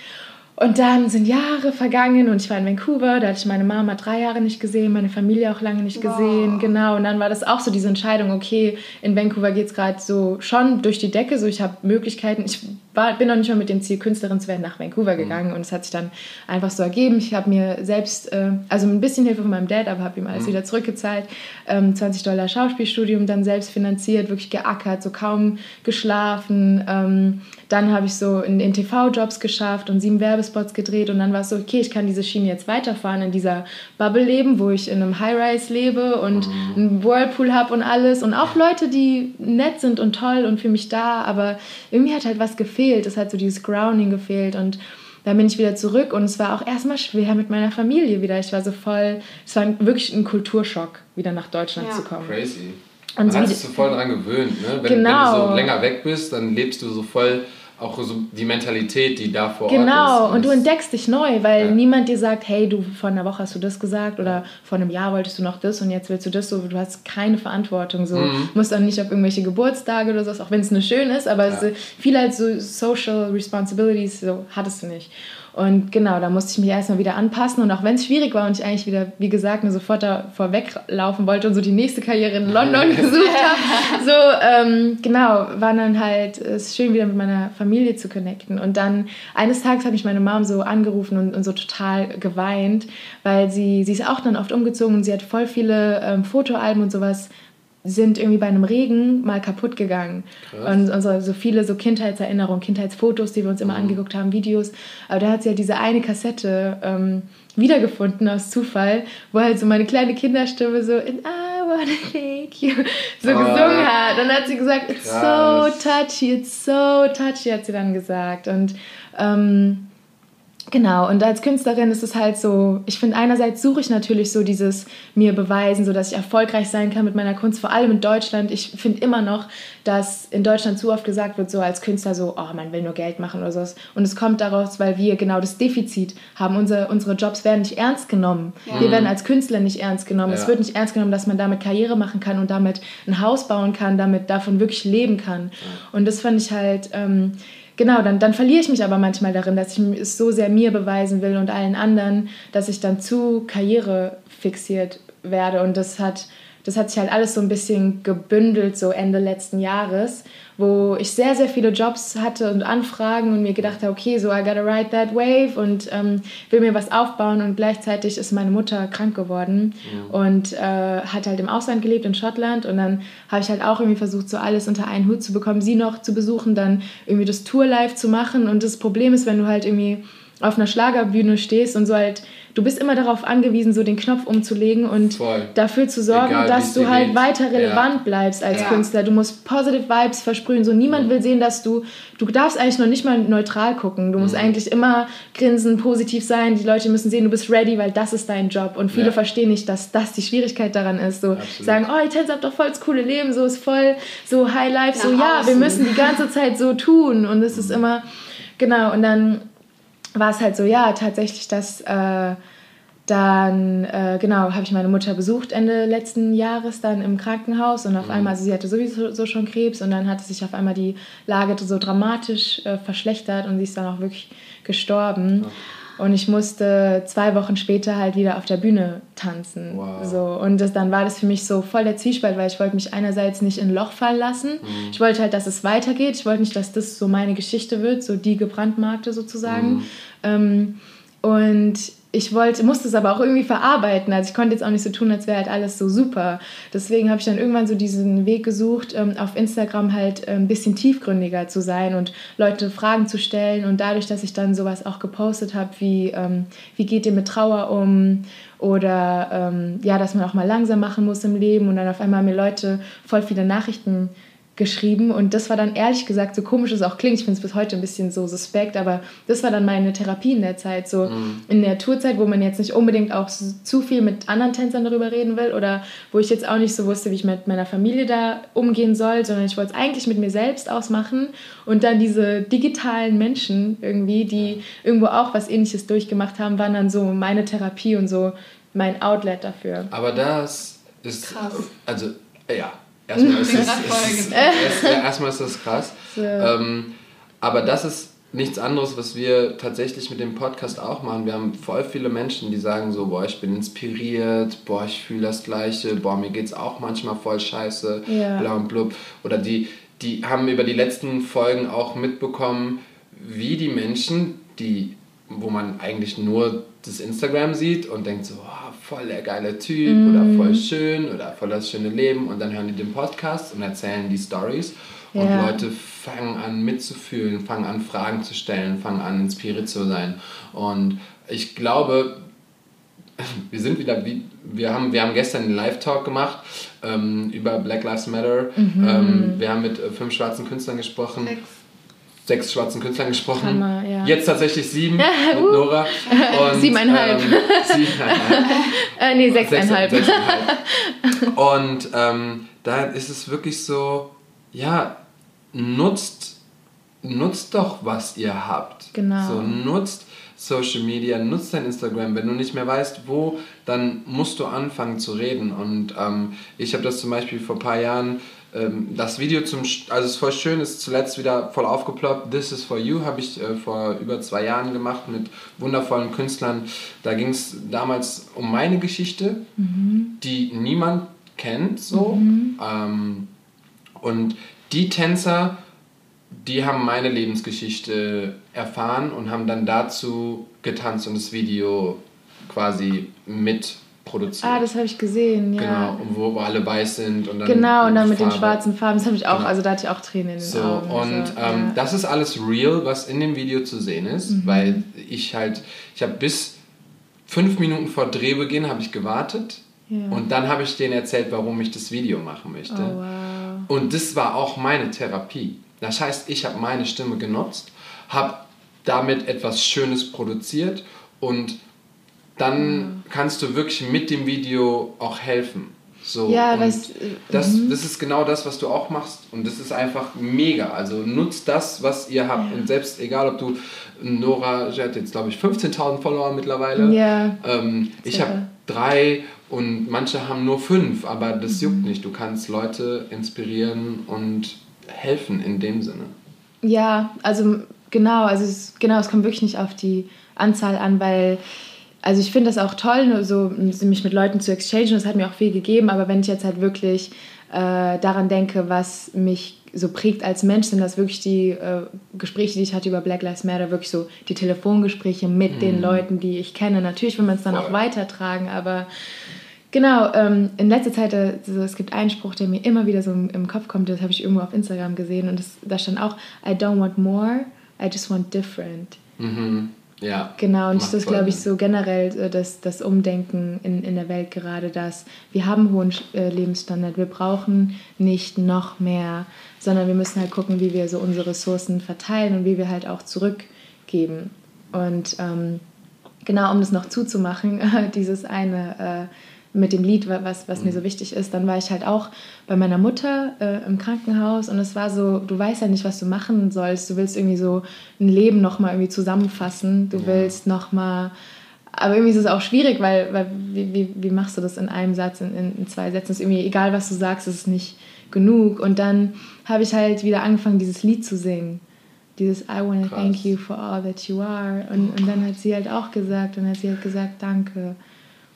Und dann sind Jahre vergangen und ich war in Vancouver, da hatte ich meine Mama drei Jahre nicht gesehen, meine Familie auch lange nicht gesehen, wow. genau. Und dann war das auch so diese Entscheidung, okay, in Vancouver geht es gerade so schon durch die Decke, so ich habe Möglichkeiten. Ich war, bin noch nicht mal mit dem Ziel, Künstlerin zu werden, nach Vancouver mhm. gegangen und es hat sich dann einfach so ergeben. Ich habe mir selbst, äh, also ein bisschen Hilfe von meinem Dad, aber habe ihm alles mhm. wieder zurückgezahlt, ähm, 20 Dollar Schauspielstudium dann selbst finanziert, wirklich geackert, so kaum geschlafen. Ähm, dann habe ich so in, in TV-Jobs geschafft und sieben Werbespots gedreht und dann war es so, okay, ich kann diese Schiene jetzt weiterfahren, in dieser Bubble leben, wo ich in einem High-Rise lebe und mhm. einen Whirlpool habe und alles und auch Leute, die nett sind und toll und für mich da, aber irgendwie hat halt was gefehlt, es hat so dieses Grounding gefehlt und dann bin ich wieder zurück und es war auch erstmal schwer mit meiner Familie wieder. Ich war so voll, es war wirklich ein Kulturschock, wieder nach Deutschland ja. zu kommen. Crazy. Und dann hast du voll dran gewöhnt, ne? Wenn, genau. wenn, du so genau. länger weg bist, dann lebst du so voll auch so die Mentalität, die da vor genau. Ort ist. Genau, und du entdeckst dich neu, weil ja. niemand dir sagt, hey, du vor einer Woche hast du das gesagt oder vor einem Jahr wolltest du noch das und jetzt willst du das so. Du hast keine Verantwortung. So. Mhm. musst auch nicht auf irgendwelche Geburtstage oder so, auch wenn es nur schön ist, aber ja. es, viel halt so Social Responsibilities so hattest du nicht. Und genau, da musste ich mich erstmal wieder anpassen. Und auch wenn es schwierig war und ich eigentlich wieder, wie gesagt, mir sofort da vorweglaufen wollte und so die nächste Karriere in London gesucht habe, so, ähm, genau, war dann halt es schön, wieder mit meiner Familie zu connecten. Und dann eines Tages hat mich meine Mom so angerufen und, und so total geweint, weil sie, sie ist auch dann oft umgezogen und sie hat voll viele ähm, Fotoalben und sowas sind irgendwie bei einem Regen mal kaputt gegangen. Krass. Und, und so, so, viele so Kindheitserinnerungen, Kindheitsfotos, die wir uns immer mhm. angeguckt haben, Videos. Aber da hat sie ja diese eine Kassette ähm, wiedergefunden aus Zufall, wo halt so meine kleine Kinderstimme so in I wanna thank you so oh, gesungen hat. Dann hat sie gesagt, it's krass. so touchy, it's so touchy, hat sie dann gesagt. Und ähm, Genau, und als Künstlerin ist es halt so, ich finde einerseits suche ich natürlich so dieses mir beweisen, so dass ich erfolgreich sein kann mit meiner Kunst, vor allem in Deutschland. Ich finde immer noch, dass in Deutschland zu oft gesagt wird, so als Künstler so, oh, man will nur Geld machen oder sowas. Und es kommt daraus, weil wir genau das Defizit haben. Unsere, unsere Jobs werden nicht ernst genommen. Ja. Wir werden als Künstler nicht ernst genommen. Ja. Es wird nicht ernst genommen, dass man damit Karriere machen kann und damit ein Haus bauen kann, damit davon wirklich leben kann. Ja. Und das fand ich halt... Ähm, genau, dann, dann verliere ich mich aber manchmal darin, dass ich es so sehr mir beweisen will und allen anderen, dass ich dann zu Karriere fixiert werde. Und das hat, das hat sich halt alles so ein bisschen gebündelt, so Ende letzten Jahres wo ich sehr, sehr viele Jobs hatte und Anfragen und mir gedacht habe, okay, so I gotta ride that wave und ähm, will mir was aufbauen und gleichzeitig ist meine Mutter krank geworden ja. und äh, hat halt im Ausland gelebt, in Schottland und dann habe ich halt auch irgendwie versucht, so alles unter einen Hut zu bekommen, sie noch zu besuchen, dann irgendwie das Tour live zu machen und das Problem ist, wenn du halt irgendwie auf einer Schlagerbühne stehst und so halt du bist immer darauf angewiesen, so den Knopf umzulegen und Voll. dafür zu sorgen, Egal, dass du halt geht. weiter relevant ja. bleibst als ja. Künstler. Du musst positive Vibes versprühen. So niemand mhm. will sehen, dass du, du darfst eigentlich noch nicht mal neutral gucken. Du musst mhm. eigentlich immer grinsen, positiv sein. Die Leute müssen sehen, du bist ready, weil das ist dein Job. Und viele ja. verstehen nicht, dass das die Schwierigkeit daran ist. So Absolut. sagen, oh, ihr Tänzer habt doch voll das coole Leben, so ist voll so High Life. Nach so ja, wir müssen die ganze Zeit so tun. Und es mhm. ist immer, genau. Und dann war es halt so, ja, tatsächlich, dass äh, dann, äh, genau, habe ich meine Mutter besucht Ende letzten Jahres dann im Krankenhaus und auf mhm. einmal, also sie hatte sowieso so schon Krebs und dann hatte sich auf einmal die Lage so dramatisch äh, verschlechtert und sie ist dann auch wirklich gestorben. Ja. Und ich musste zwei Wochen später halt wieder auf der Bühne tanzen. Wow. So. Und das, dann war das für mich so voll der Zwiespalt, weil ich wollte mich einerseits nicht in ein Loch fallen lassen. Mhm. Ich wollte halt, dass es weitergeht. Ich wollte nicht, dass das so meine Geschichte wird, so die gebrandmarkte sozusagen. Mhm. Ähm, und ich wollte, musste es aber auch irgendwie verarbeiten. Also ich konnte jetzt auch nicht so tun, als wäre halt alles so super. Deswegen habe ich dann irgendwann so diesen Weg gesucht, ähm, auf Instagram halt ein bisschen tiefgründiger zu sein und Leute Fragen zu stellen. Und dadurch, dass ich dann sowas auch gepostet habe, wie ähm, wie geht ihr mit Trauer um oder ähm, ja, dass man auch mal langsam machen muss im Leben und dann auf einmal mir Leute voll viele Nachrichten geschrieben und das war dann ehrlich gesagt, so komisch es auch klingt, ich finde es bis heute ein bisschen so suspekt, aber das war dann meine Therapie in der Zeit, so mhm. in der Tourzeit, wo man jetzt nicht unbedingt auch zu viel mit anderen Tänzern darüber reden will oder wo ich jetzt auch nicht so wusste, wie ich mit meiner Familie da umgehen soll, sondern ich wollte es eigentlich mit mir selbst ausmachen und dann diese digitalen Menschen irgendwie, die irgendwo auch was ähnliches durchgemacht haben, waren dann so meine Therapie und so mein Outlet dafür. Aber das ist Krass. also ja, Erstmal ist, das, ist, ist, erstmal ist das krass. Ja. Ähm, aber das ist nichts anderes, was wir tatsächlich mit dem Podcast auch machen. Wir haben voll viele Menschen, die sagen so, boah, ich bin inspiriert, boah, ich fühle das Gleiche, boah, mir geht's auch manchmal voll scheiße, ja. bla und blub. Oder die, die haben über die letzten Folgen auch mitbekommen, wie die Menschen, die, wo man eigentlich nur das Instagram sieht und denkt so, oh, voll der geile Typ mm. oder voll schön oder voll das schöne Leben und dann hören die den Podcast und erzählen die Stories und ja. Leute fangen an mitzufühlen, fangen an Fragen zu stellen, fangen an inspiriert zu sein und ich glaube, wir sind wieder, wir haben, wir haben gestern einen Live-Talk gemacht ähm, über Black Lives Matter. Mhm. Ähm, wir haben mit äh, fünf schwarzen Künstlern gesprochen. Sechs sechs schwarzen Künstlern gesprochen. Hammer, ja. Jetzt tatsächlich sieben mit Nora. Und, siebeneinhalb. Ähm, siebeneinhalb. äh, nee, sechseinhalb. Sechs, sechseinhalb. Und ähm, da ist es wirklich so, ja, nutzt, nutzt doch, was ihr habt. Genau. So, nutzt Social Media, nutzt dein Instagram. Wenn du nicht mehr weißt, wo, dann musst du anfangen zu reden. Und ähm, ich habe das zum Beispiel vor ein paar Jahren ähm, das Video zum, also es ist voll schön, ist zuletzt wieder voll aufgeploppt. This is for you habe ich äh, vor über zwei Jahren gemacht mit wundervollen Künstlern. Da ging es damals um meine Geschichte, mhm. die niemand kennt so. Mhm. Ähm, und die Tänzer, die haben meine Lebensgeschichte erfahren und haben dann dazu getanzt und das Video quasi mit produziert. Ah, das habe ich gesehen, ja. Genau, wo, alle weiß sind. Und dann genau, und dann mit Farbe. den schwarzen Farben. Das habe ich auch, genau. also da hatte ich auch Tränen in den so, Augen. Und so, ähm, ja. das ist alles real, was in dem Video zu sehen ist, mhm. weil ich halt, ich habe bis fünf Minuten vor Drehbeginn habe ich gewartet ja. und dann habe ich denen erzählt, warum ich das Video machen möchte. Oh, wow. Und das war auch meine Therapie. Das heißt, ich habe meine Stimme genutzt, habe damit etwas Schönes produziert und dann kannst du wirklich mit dem Video auch helfen. So, ja, das, das, mhm. das ist genau das, was du auch machst und das ist einfach mega. Also nutzt das, was ihr habt ja. und selbst egal, ob du Nora, sie hat jetzt glaube ich 15.000 Follower mittlerweile. Ja. Ähm, ich habe drei und manche haben nur fünf, aber das mhm. juckt nicht. Du kannst Leute inspirieren und helfen in dem Sinne. Ja, also genau, also es, genau, es kommt wirklich nicht auf die Anzahl an, weil also ich finde das auch toll, so mich mit Leuten zu exchangen, das hat mir auch viel gegeben, aber wenn ich jetzt halt wirklich äh, daran denke, was mich so prägt als Mensch, sind das wirklich die äh, Gespräche, die ich hatte über Black Lives Matter, wirklich so die Telefongespräche mit mhm. den Leuten, die ich kenne. Natürlich will man es dann Voll. auch weitertragen, aber genau, ähm, in letzter Zeit, also es gibt einen Spruch, der mir immer wieder so im, im Kopf kommt, das habe ich irgendwo auf Instagram gesehen und das, da stand auch, I don't want more, I just want different. Mhm. Ja. Genau, und das ist, glaube ich, so generell äh, das, das Umdenken in, in der Welt gerade, dass wir haben hohen äh, Lebensstandard, wir brauchen nicht noch mehr, sondern wir müssen halt gucken, wie wir so unsere Ressourcen verteilen und wie wir halt auch zurückgeben. Und ähm, genau, um das noch zuzumachen, dieses eine... Mit dem Lied, was, was mir so mhm. wichtig ist. Dann war ich halt auch bei meiner Mutter äh, im Krankenhaus und es war so, du weißt ja nicht, was du machen sollst. Du willst irgendwie so ein Leben nochmal irgendwie zusammenfassen. Du ja. willst nochmal, aber irgendwie ist es auch schwierig, weil, weil wie, wie, wie machst du das in einem Satz, in, in zwei Sätzen? ist irgendwie, egal was du sagst, ist es nicht genug. Und dann habe ich halt wieder angefangen, dieses Lied zu singen. Dieses I wanna Krass. thank you for all that you are. Und, und dann hat sie halt auch gesagt, und hat sie halt gesagt, danke.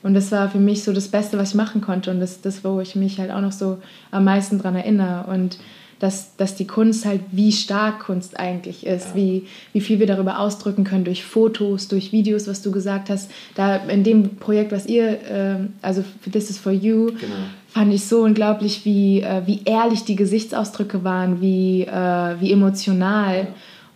Und das war für mich so das Beste, was ich machen konnte. Und das, das wo ich mich halt auch noch so am meisten dran erinnere. Und dass, dass die Kunst halt, wie stark Kunst eigentlich ist, ja. wie, wie viel wir darüber ausdrücken können durch Fotos, durch Videos, was du gesagt hast. Da in dem Projekt, was ihr, äh, also This is for You, genau. fand ich so unglaublich, wie, äh, wie ehrlich die Gesichtsausdrücke waren, wie, äh, wie emotional. Ja.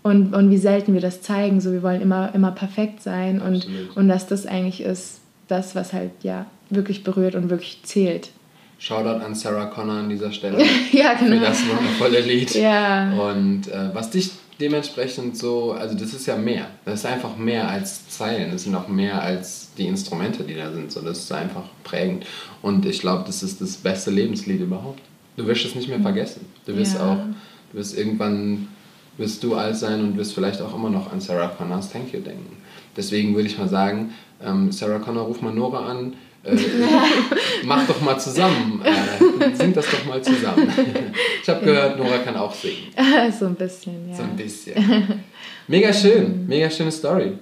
Und, und wie selten wir das zeigen. So, wir wollen immer, immer perfekt sein und, und dass das eigentlich ist, das, was halt ja wirklich berührt und wirklich zählt. Shoutout an Sarah Connor an dieser Stelle ja, genau. für das wundervolle Lied. Ja. Und äh, was dich dementsprechend so, also das ist ja mehr. Das ist einfach mehr als Zeilen. Das sind auch mehr als die Instrumente, die da sind. So, das ist einfach prägend. Und ich glaube, das ist das beste Lebenslied überhaupt. Du wirst es nicht mehr vergessen. Du wirst ja. auch, du wirst irgendwann, wirst du alt sein und wirst vielleicht auch immer noch an Sarah Connors Thank You denken. Deswegen würde ich mal sagen, ähm, Sarah Connor, ruf mal Nora an. Äh, mach doch mal zusammen. Äh, sing das doch mal zusammen. ich habe gehört, Nora kann auch singen. so ein bisschen, ja. So ein bisschen. Mega schön, mega schöne Story.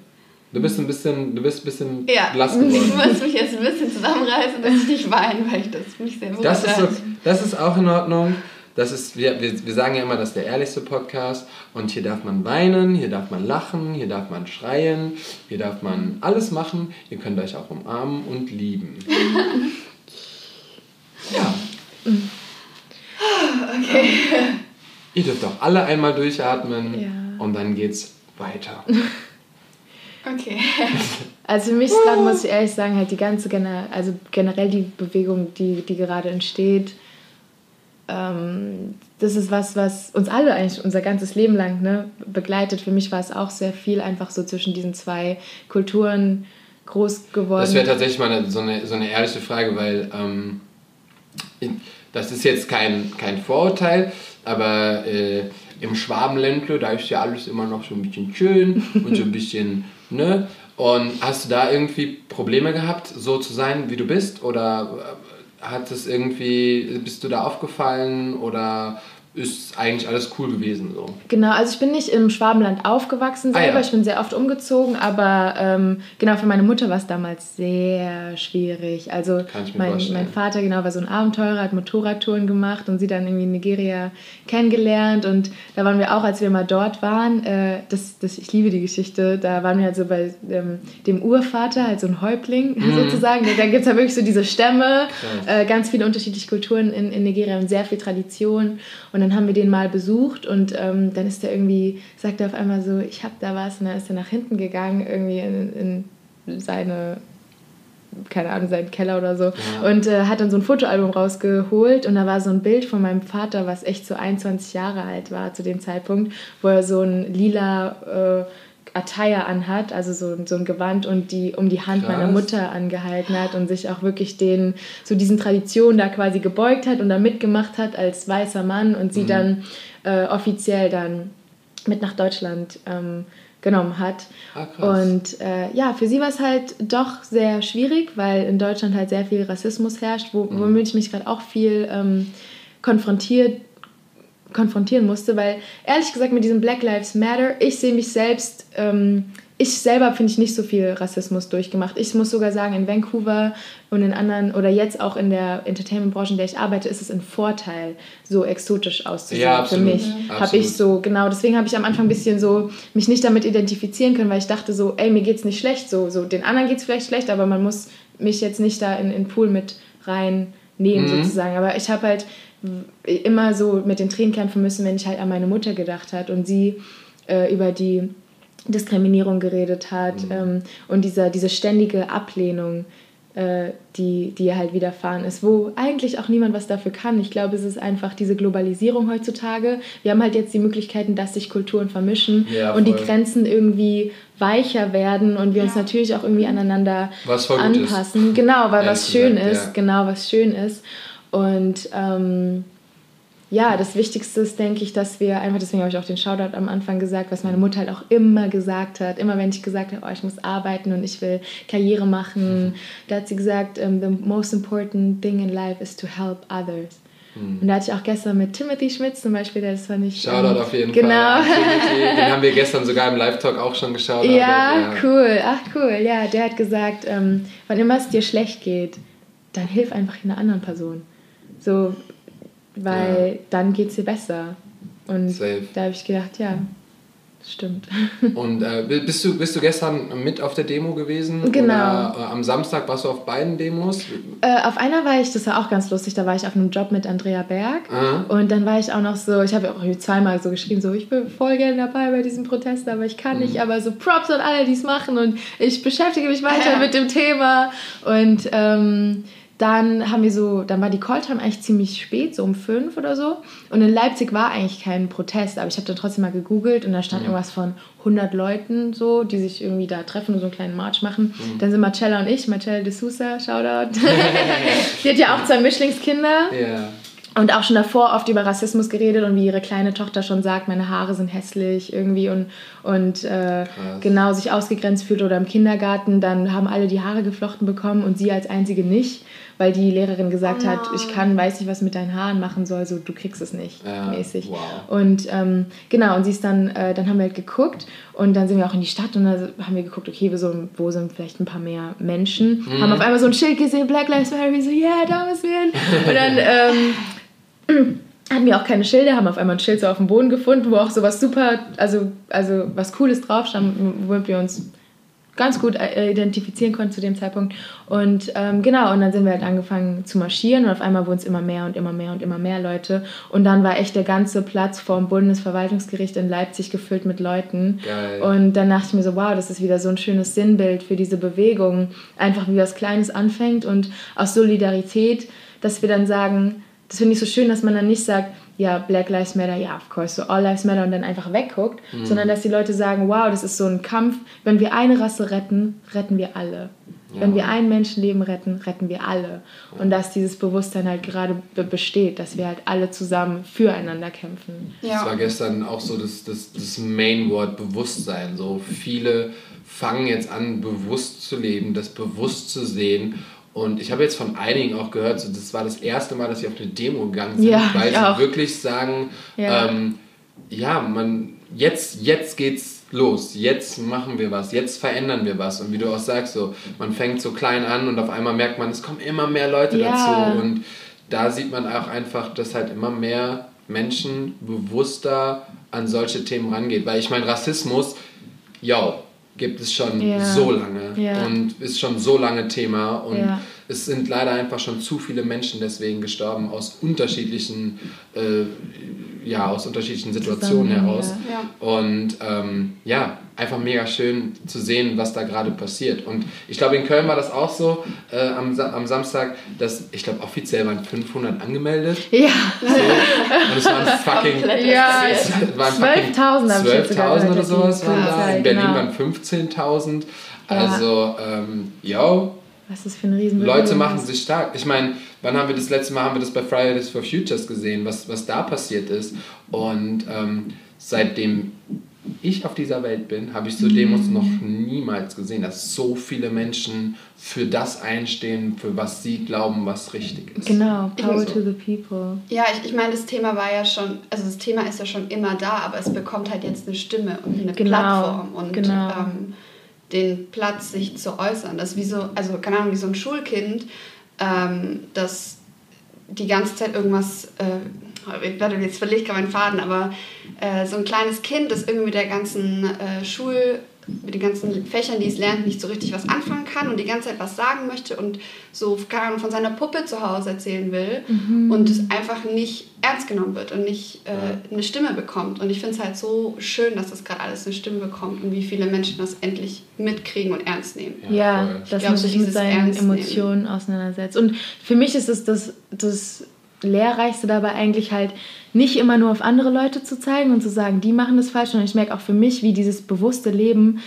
Du bist ein bisschen, du bist ein bisschen ja, blass geworden. Ich muss mich jetzt ein bisschen zusammenreißen, dass ich nicht weine, weil ich das mich sehr das ist, so, das ist auch in Ordnung. Das ist, wir, wir, wir sagen ja immer, das ist der ehrlichste Podcast und hier darf man weinen, hier darf man lachen, hier darf man schreien, hier darf man alles machen. Ihr könnt euch auch umarmen und lieben. ja. Okay. Ihr dürft auch alle einmal durchatmen ja. und dann geht's weiter. Okay. Also für mich gerade, muss ich ehrlich sagen, halt die ganze, also generell die Bewegung, die, die gerade entsteht, ähm, das ist was, was uns alle eigentlich unser ganzes Leben lang ne, begleitet. Für mich war es auch sehr viel einfach so zwischen diesen zwei Kulturen groß geworden. Das wäre tatsächlich mal eine, so, eine, so eine ehrliche Frage, weil ähm, das ist jetzt kein, kein Vorurteil, aber äh, im Schwabenländle, da ist ja alles immer noch so ein bisschen schön und so ein bisschen, ne? Und hast du da irgendwie Probleme gehabt, so zu sein, wie du bist? Oder hat es irgendwie, bist du da aufgefallen oder ist eigentlich alles cool gewesen so. Genau, also ich bin nicht im Schwabenland aufgewachsen selber, ah, ja. ich bin sehr oft umgezogen, aber ähm, genau für meine Mutter war es damals sehr schwierig. Also mein, mein Vater genau war so ein Abenteurer, hat Motorradtouren gemacht und sie dann irgendwie in Nigeria kennengelernt und da waren wir auch, als wir mal dort waren, äh, das, das, ich liebe die Geschichte, da waren wir halt so bei ähm, dem Urvater, halt so ein Häuptling mhm. sozusagen, da, da gibt es ja wirklich so diese Stämme, äh, ganz viele unterschiedliche Kulturen in, in Nigeria und sehr viel Tradition und dann haben wir den mal besucht und ähm, dann ist er irgendwie, sagt er auf einmal so, ich habe da was und dann ist er nach hinten gegangen, irgendwie in, in seine keine Ahnung, seinen Keller oder so. Ja. Und äh, hat dann so ein Fotoalbum rausgeholt und da war so ein Bild von meinem Vater, was echt so 21 Jahre alt war zu dem Zeitpunkt, wo er so ein lila äh, Attire anhat, also so, so ein Gewand und die um die Hand Krass. meiner Mutter angehalten hat und sich auch wirklich den, so diesen Traditionen da quasi gebeugt hat und da mitgemacht hat als weißer Mann und sie mhm. dann äh, offiziell dann mit nach Deutschland ähm, genommen hat. Ah, und äh, ja, für sie war es halt doch sehr schwierig, weil in Deutschland halt sehr viel Rassismus herrscht, wo, mhm. womit ich mich gerade auch viel ähm, konfrontiert konfrontieren musste, weil ehrlich gesagt mit diesem Black Lives Matter, ich sehe mich selbst, ähm, ich selber finde ich nicht so viel Rassismus durchgemacht. Ich muss sogar sagen, in Vancouver und in anderen oder jetzt auch in der Entertainment-Branche, in der ich arbeite, ist es ein Vorteil, so exotisch auszusehen. Ja, für mich ja. habe ich so, genau, deswegen habe ich am Anfang ein bisschen so mich nicht damit identifizieren können, weil ich dachte so, ey, mir geht's nicht schlecht, so, so den anderen geht es vielleicht schlecht, aber man muss mich jetzt nicht da in den Pool mit reinnehmen mhm. sozusagen. Aber ich habe halt immer so mit den Tränen kämpfen müssen, wenn ich halt an meine Mutter gedacht hat und sie äh, über die Diskriminierung geredet hat mhm. ähm, und dieser, diese ständige Ablehnung, äh, die, die ihr halt widerfahren ist, wo eigentlich auch niemand was dafür kann. Ich glaube, es ist einfach diese Globalisierung heutzutage. Wir haben halt jetzt die Möglichkeiten, dass sich Kulturen vermischen ja, und die Grenzen irgendwie weicher werden und wir ja. uns natürlich auch irgendwie aneinander anpassen. Genau, weil was schön gesagt, ist, ja. genau, was schön ist. Und ähm, ja, das Wichtigste ist, denke ich, dass wir einfach, deswegen habe ich auch den Shoutout am Anfang gesagt, was meine Mutter halt auch immer gesagt hat. Immer wenn ich gesagt habe, oh, ich muss arbeiten und ich will Karriere machen, mhm. da hat sie gesagt, um, the most important thing in life is to help others. Mhm. Und da hatte ich auch gestern mit Timothy Schmitz zum Beispiel, das fand ich. Shoutout ähm, auf jeden genau. Fall. Genau. Den haben wir gestern sogar im Live-Talk auch schon geschaut. Ja, ja, cool. Ach, cool. Ja, der hat gesagt, ähm, wann immer es dir schlecht geht, dann hilf einfach einer anderen Person. So, weil ja. dann geht es dir besser. Und Safe. da habe ich gedacht, ja, stimmt. Und äh, bist, du, bist du gestern mit auf der Demo gewesen? Genau. Oder, äh, am Samstag warst du auf beiden Demos? Äh, auf einer war ich, das war auch ganz lustig, da war ich auf einem Job mit Andrea Berg. Aha. Und dann war ich auch noch so, ich habe auch zweimal so geschrieben, so ich bin voll gerne dabei bei diesem Protest, aber ich kann mhm. nicht. Aber so Props an alle, die es machen und ich beschäftige mich weiter mit dem Thema. Und ähm, dann haben wir so, dann war die Calltime eigentlich ziemlich spät, so um fünf oder so. Und in Leipzig war eigentlich kein Protest, aber ich habe dann trotzdem mal gegoogelt und da stand mhm. irgendwas von 100 Leuten so, die sich irgendwie da treffen und so einen kleinen March machen. Mhm. Dann sind Marcella und ich, Marcella de Sousa, Shoutout. die hat ja auch zwei Mischlingskinder. Ja. Und auch schon davor oft über Rassismus geredet und wie ihre kleine Tochter schon sagt, meine Haare sind hässlich irgendwie und, und äh, genau sich ausgegrenzt fühlt oder im Kindergarten, dann haben alle die Haare geflochten bekommen und sie als einzige nicht weil die Lehrerin gesagt oh hat, ich kann, weiß nicht, was mit deinen Haaren machen soll, so du kriegst es nicht, ja, mäßig. Wow. Und ähm, genau, und sie ist dann, äh, dann haben wir halt geguckt und dann sind wir auch in die Stadt und da haben wir geguckt, okay, so, wo sind vielleicht ein paar mehr Menschen, mhm. haben auf einmal so ein Schild gesehen, Black Lives Matter, wir so, yeah, da müssen wir hin. Und dann, ähm, hatten wir auch keine Schilder, haben auf einmal ein Schild so auf dem Boden gefunden, wo auch so was super, also, also was Cooles drauf stand, womit wir uns ganz gut äh, identifizieren konnte zu dem Zeitpunkt. Und ähm, genau, und dann sind wir halt angefangen zu marschieren und auf einmal wurden es immer mehr und immer mehr und immer mehr Leute. Und dann war echt der ganze Platz vorm Bundesverwaltungsgericht in Leipzig gefüllt mit Leuten. Geil. Und dann dachte ich mir so, wow, das ist wieder so ein schönes Sinnbild für diese Bewegung. Einfach wie was Kleines anfängt und aus Solidarität, dass wir dann sagen, das finde ich so schön, dass man dann nicht sagt, ja, Black Lives Matter, ja, of course, so All Lives Matter und dann einfach wegguckt, mhm. sondern dass die Leute sagen, wow, das ist so ein Kampf, wenn wir eine Rasse retten, retten wir alle. Ja. Wenn wir ein Menschenleben retten, retten wir alle. Und dass dieses Bewusstsein halt gerade besteht, dass wir halt alle zusammen füreinander kämpfen. Ja. Das war gestern auch so das, das, das Main-Wort Bewusstsein. So viele fangen jetzt an, bewusst zu leben, das bewusst zu sehen Und ich habe jetzt von einigen auch gehört, so, das war das erste Mal, dass sie auf eine Demo gegangen sind, Ja, weil sie wirklich sagen, Ja. ähm, ja, man, jetzt, jetzt geht's los, jetzt machen wir was, jetzt verändern wir was. Und wie du auch sagst, so, man fängt so klein an und auf einmal merkt man, es kommen immer mehr Leute Ja. dazu. Und da sieht man auch einfach, dass halt immer mehr Menschen bewusster an solche Themen rangeht. Weil ich meine, Rassismus, ja, gibt es schon Ja. so lange Ja. und ist schon so lange Thema. Und Ja. Es sind leider einfach schon zu viele Menschen deswegen gestorben aus unterschiedlichen, äh, ja, aus unterschiedlichen Situationen heraus. ja. Und ähm, ja, einfach mega schön zu sehen, was da gerade passiert. Und ich glaube, in Köln war das auch so äh, am, Sa- am Samstag, dass ich glaube, offiziell waren 500 angemeldet. Ja, So. Und es waren fucking Ja, eskaliert. es waren fucking 12.000 habe ich jetzt sogar 12.000 oder sowas waren da. In Berlin genau. waren 15.000. Ja. Also, ähm, yo, was ist für ein riesen Leute machen sich stark. Ich meine, wann haben wir das letzte Mal haben wir das bei Fridays for Futures gesehen, was, was da passiert ist. Und ähm, seitdem ich auf dieser Welt bin, habe ich so Demos Mhm. noch niemals gesehen, dass so viele Menschen für das einstehen, für was sie glauben, was richtig ist. Genau, Power muss- to the people. Ja, ich, ich meine, das Thema war ja schon, also das Thema ist ja schon immer da, aber es bekommt halt jetzt eine Stimme und eine Genau, Plattform und genau. ähm, den Platz, sich zu äußern. Das ist wie so, also keine Ahnung, wie so ein Schulkind, ähm, das die ganze Zeit irgendwas, äh, warte, jetzt verliere ich gerade meinen Faden, aber äh, so ein kleines Kind, das irgendwie mit der ganzen äh, Schul, mit den ganzen Fächern, die es lernt, nicht so richtig was anfangen kann und die ganze Zeit was sagen möchte und so von seiner Puppe zu Hause erzählen will und es einfach nicht ernst genommen wird und nicht äh, eine Stimme bekommt. Und ich finde es halt so schön, dass das gerade alles eine Stimme bekommt und wie viele Menschen das endlich mitkriegen und ernst nehmen. Ja, Ja, dass glaub, man sich mit seinen Ernst nehmen. Emotionen auseinandersetzt. Und für mich ist es das, das Lehrreichste dabei eigentlich halt nicht immer nur auf andere Leute zu zeigen und zu sagen, die machen das falsch, sondern ich merke auch für mich, wie dieses bewusste Leben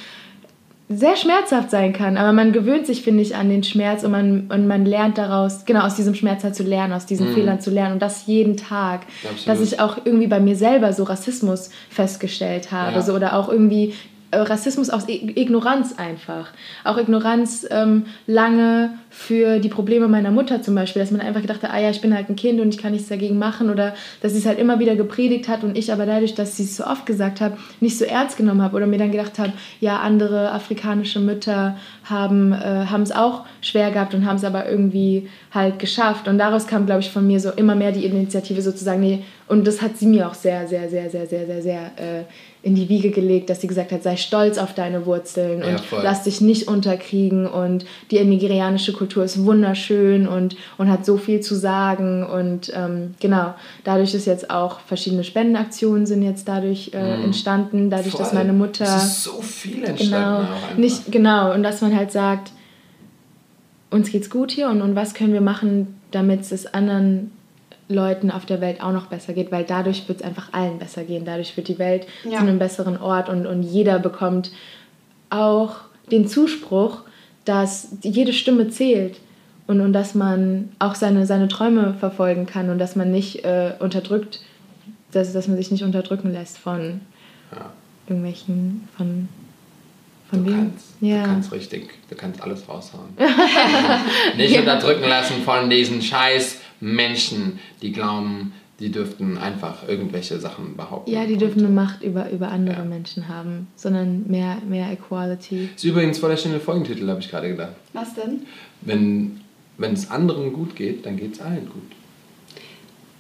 sehr schmerzhaft sein kann. Aber man gewöhnt sich, finde ich, an den Schmerz und man, und man lernt daraus, genau aus diesem Schmerz halt zu lernen, aus diesen Fehlern zu lernen und das jeden Tag. Absolut. Dass ich auch irgendwie bei mir selber so Rassismus festgestellt habe Ja. so, oder auch irgendwie Rassismus aus Ignoranz einfach. Auch Ignoranz ähm, lange für die Probleme meiner Mutter zum Beispiel, dass man einfach gedacht hat, ah ja, ich bin halt ein Kind und ich kann nichts dagegen machen oder dass sie es halt immer wieder gepredigt hat und ich aber dadurch, dass sie es so oft gesagt hat, nicht so ernst genommen habe oder mir dann gedacht habe, ja, andere afrikanische Mütter haben äh, es auch schwer gehabt und haben es aber irgendwie halt geschafft und daraus kam, glaube ich, von mir so immer mehr die Initiative sozusagen, nee, und das hat sie mir auch sehr, sehr, sehr, sehr, sehr, sehr, sehr äh, in die Wiege gelegt, dass sie gesagt hat, sei stolz auf deine Wurzeln Ja, und voll. lass dich nicht unterkriegen und die nigerianische Kultur ist wunderschön und, und hat so viel zu sagen und ähm, genau, dadurch ist jetzt auch verschiedene Spendenaktionen sind jetzt dadurch äh, entstanden, dadurch, dass Voll. meine Mutter Es ist so viel entstanden genau, nicht genau und dass man halt sagt, uns geht's gut hier und, und was können wir machen, damit es anderen Leuten auf der Welt auch noch besser geht, weil dadurch wird es einfach allen besser gehen. Dadurch wird die Welt Ja. zu einem besseren Ort und, und jeder bekommt auch den Zuspruch, dass jede Stimme zählt und, und dass man auch seine, seine Träume verfolgen kann und dass man nicht äh, unterdrückt, dass, dass man sich nicht unterdrücken lässt von Ja. irgendwelchen, von, von Du wem? kannst, ja. du kannst richtig, du kannst alles raushauen. Nicht unterdrücken lassen von diesen scheiß Menschen, die glauben, die dürften einfach irgendwelche Sachen behaupten. Ja, die dürfen eine Macht über, über andere Ja. Menschen haben, sondern mehr, mehr Equality. Ist übrigens voll der schöne Folgentitel, habe ich gerade gedacht. Was denn? Wenn, wenn es anderen gut geht, dann geht es allen gut.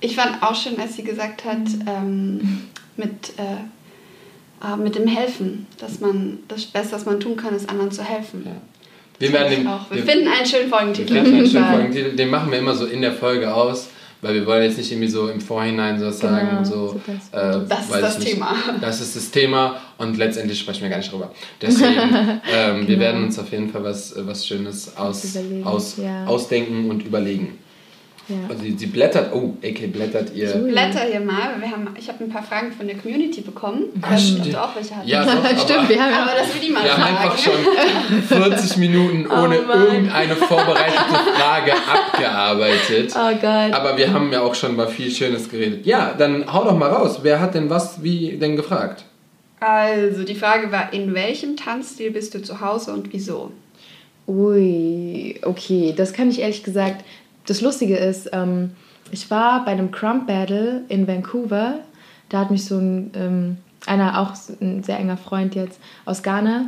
Ich fand auch schön, als sie gesagt hat, ähm, mit, äh, äh, mit dem Helfen, dass man das Beste, was man tun kann, ist anderen zu helfen. Ja. Wir werden den. Wir wir- finden einen schönen Wir Folgentitel. finden einen schönen Folgentitel, den machen wir immer so in der Folge aus, weil wir wollen jetzt nicht irgendwie so im Vorhinein so sagen, Genau, so, äh, Das ist das ich nicht. Thema. Das ist das Thema und letztendlich sprechen wir gar nicht drüber. Deswegen, ähm, wir Genau. werden uns auf jeden Fall was, was Schönes aus, aus, ja. ausdenken und überlegen. Ja. Also sie, sie blättert, oh, AK blättert ihr. So. Blätter hier mal. Wir haben, ich habe ein paar Fragen von der Community bekommen. Ich nicht, ob stimmt. du auch welche hattest. Ja, doch, aber, Stimmt, wir haben ja Aber dass wir die mal wir haben fragen. einfach schon 40 Minuten ohne Oh irgendeine vorbereitete Frage abgearbeitet. Oh Gott. Aber wir haben ja auch schon mal viel Schönes geredet. Ja, dann hau doch mal raus. Wer hat denn was wie denn gefragt? Also, die Frage war, in welchem Tanzstil bist du zu Hause und wieso? Ui, okay, das kann ich ehrlich gesagt. Das Lustige ist, ähm, ich war bei einem Crump Battle in Vancouver. Da hat mich so ein, ähm, einer, auch ein sehr enger Freund jetzt aus Ghana,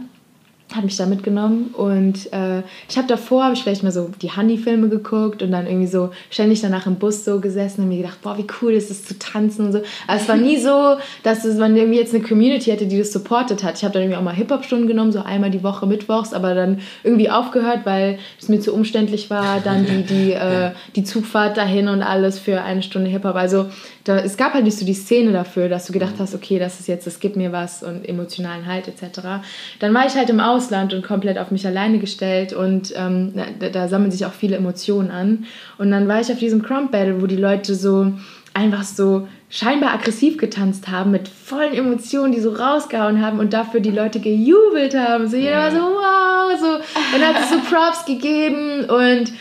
hat mich da mitgenommen und äh, ich habe davor, habe ich vielleicht mal so die Honey-Filme geguckt und dann irgendwie so ständig danach im Bus so gesessen und mir gedacht, boah, wie cool ist es zu tanzen und so. Aber es war nie so, dass es, man irgendwie jetzt eine Community hätte, die das supportet hat. Ich habe dann irgendwie auch mal Hip-Hop-Stunden genommen, so einmal die Woche mittwochs, aber dann irgendwie aufgehört, weil es mir zu umständlich war, dann die, die, äh, die Zugfahrt dahin und alles für eine Stunde Hip-Hop. Also da, es gab halt nicht so die Szene dafür, dass du gedacht hast, okay, das ist jetzt, das gibt mir was und emotionalen Halt etc. Dann war ich halt im Ausland und komplett auf mich alleine gestellt und ähm, da, da, sammeln sich auch viele Emotionen an. Und dann war ich auf diesem Crump Battle, wo die Leute so einfach so scheinbar aggressiv getanzt haben, mit vollen Emotionen, die so rausgehauen haben und dafür die Leute gejubelt haben. So jeder war so, wow, so, und hat es so Props gegeben und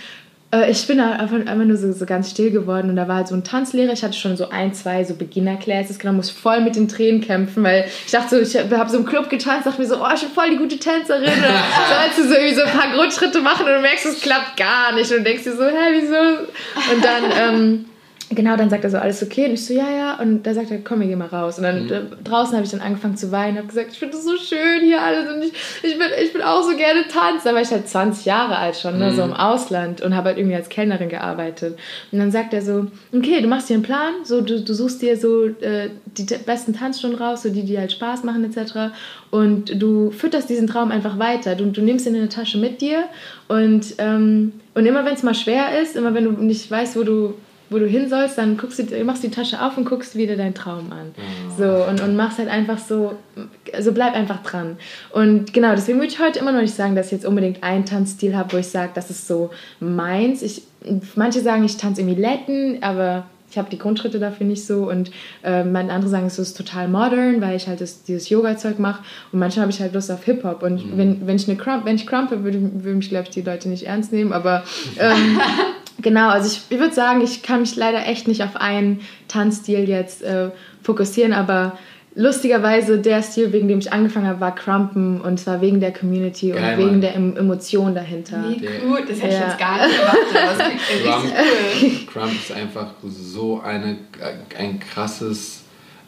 äh, ich bin einfach, einfach nur so, so, ganz still geworden und da war halt so ein Tanzlehrer. Ich hatte schon so ein, zwei so Beginner-Classes genommen, muss voll mit den Tränen kämpfen, weil ich dachte so, ich habe so im Club getanzt, dachte mir so, oh, ich bin voll die gute Tänzerin. Und sollst du so irgendwie so ein paar Grundschritte machen und du merkst, es klappt gar nicht und denkst dir so, hä, wieso? Und dann, ähm, genau, dann sagt er so, alles okay? Und ich so, ja, ja. Und da sagt er, komm, wir gehen mal raus. Und dann mhm. draußen habe ich dann angefangen zu weinen, habe gesagt, ich finde das so schön hier alles und ich, ich, bin, ich bin auch so gerne tanzen. Da war ich halt 20 Jahre alt schon, ne, so im mhm. Ausland und habe halt irgendwie als Kellnerin gearbeitet. Und dann sagt er so, okay, du machst dir einen Plan, so, du, du suchst dir so äh, die besten Tanzstunden raus, so die, die halt Spaß machen etc. Und du fütterst diesen Traum einfach weiter. Du, du nimmst ihn in eine Tasche mit dir und, ähm, und immer wenn es mal schwer ist, immer wenn du nicht weißt, wo du wo du hin sollst, dann guckst du, machst die Tasche auf und guckst wieder deinen Traum an. Oh. So, und, und machst halt einfach so, also bleib einfach dran. Und genau, deswegen würde ich heute immer noch nicht sagen, dass ich jetzt unbedingt einen Tanzstil habe, wo ich sage, das ist so meins. Ich, manche sagen, ich tanze irgendwie Latin, aber ich habe die Grundschritte dafür nicht so und äh, andere sagen, es ist total modern, weil ich halt das, dieses Yoga-Zeug mache und manchmal habe ich halt Lust auf Hip-Hop und mhm. wenn, wenn ich eine Crump, wenn ich crumpe, würde, würde mich, glaube ich, die Leute nicht ernst nehmen, aber ähm, genau, also ich, ich würde sagen, ich kann mich leider echt nicht auf einen Tanzstil jetzt äh, fokussieren, aber lustigerweise der Stil, wegen dem ich angefangen habe, war Crumpen und zwar wegen der Community Geil, und wegen Mann. der Emotion dahinter. Wie gut, das hätte ja. ich jetzt gar nicht erwartet. Crump, Crump ist einfach so eine, ein krasses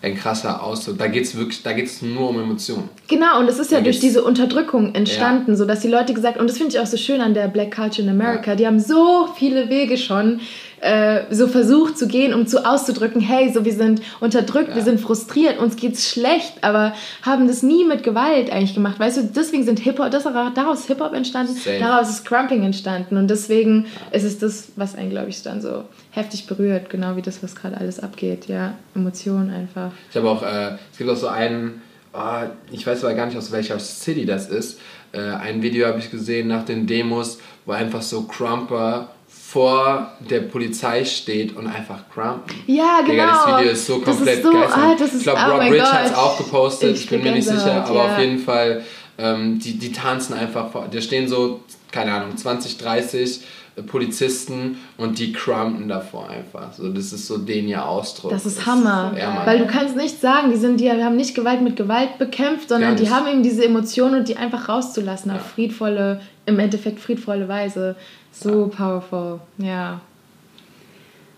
ein krasser Ausdruck. Da geht es wirklich, da geht es nur um Emotionen. Genau, und es ist ja da durch diese Unterdrückung entstanden, ja. so dass die Leute gesagt, und das finde ich auch so schön an der Black Culture in America, ja. die haben so viele Wege schon äh, so versucht zu gehen, um zu auszudrücken, hey, so wir sind unterdrückt, ja. wir sind frustriert, uns geht's schlecht, aber haben das nie mit Gewalt eigentlich gemacht. Weißt du, deswegen sind Hip-Hop, daraus Hip-Hop entstanden, Safe. daraus ist Crumping entstanden und deswegen ist es das, was einen, glaube ich, dann so heftig berührt, genau wie das, was gerade alles abgeht, ja, Emotionen einfach. Ich habe auch, äh, es gibt auch so einen, oh, ich weiß aber gar nicht, aus welcher City das ist, äh, ein Video habe ich gesehen nach den Demos, wo einfach so Crumper vor der Polizei steht und einfach crumpen. Ja, genau. Digga, das Video ist so komplett ah, Ich glaube, oh Rob Rich hat es auch gepostet, ich, ich bin mir nicht sicher, aber ja. auf jeden Fall, ähm, die, die tanzen einfach vor. Da stehen so, keine Ahnung, 20, 30 äh, Polizisten und die crumpen davor einfach. So, das ist so den ihr Ausdruck. Das ist das Hammer. Ist, ja, Weil du kannst nicht sagen, die, sind, die haben nicht Gewalt mit Gewalt bekämpft, sondern die haben eben diese Emotionen und die einfach rauszulassen ja. auf friedvolle, im Endeffekt friedvolle Weise. So powerful, ja.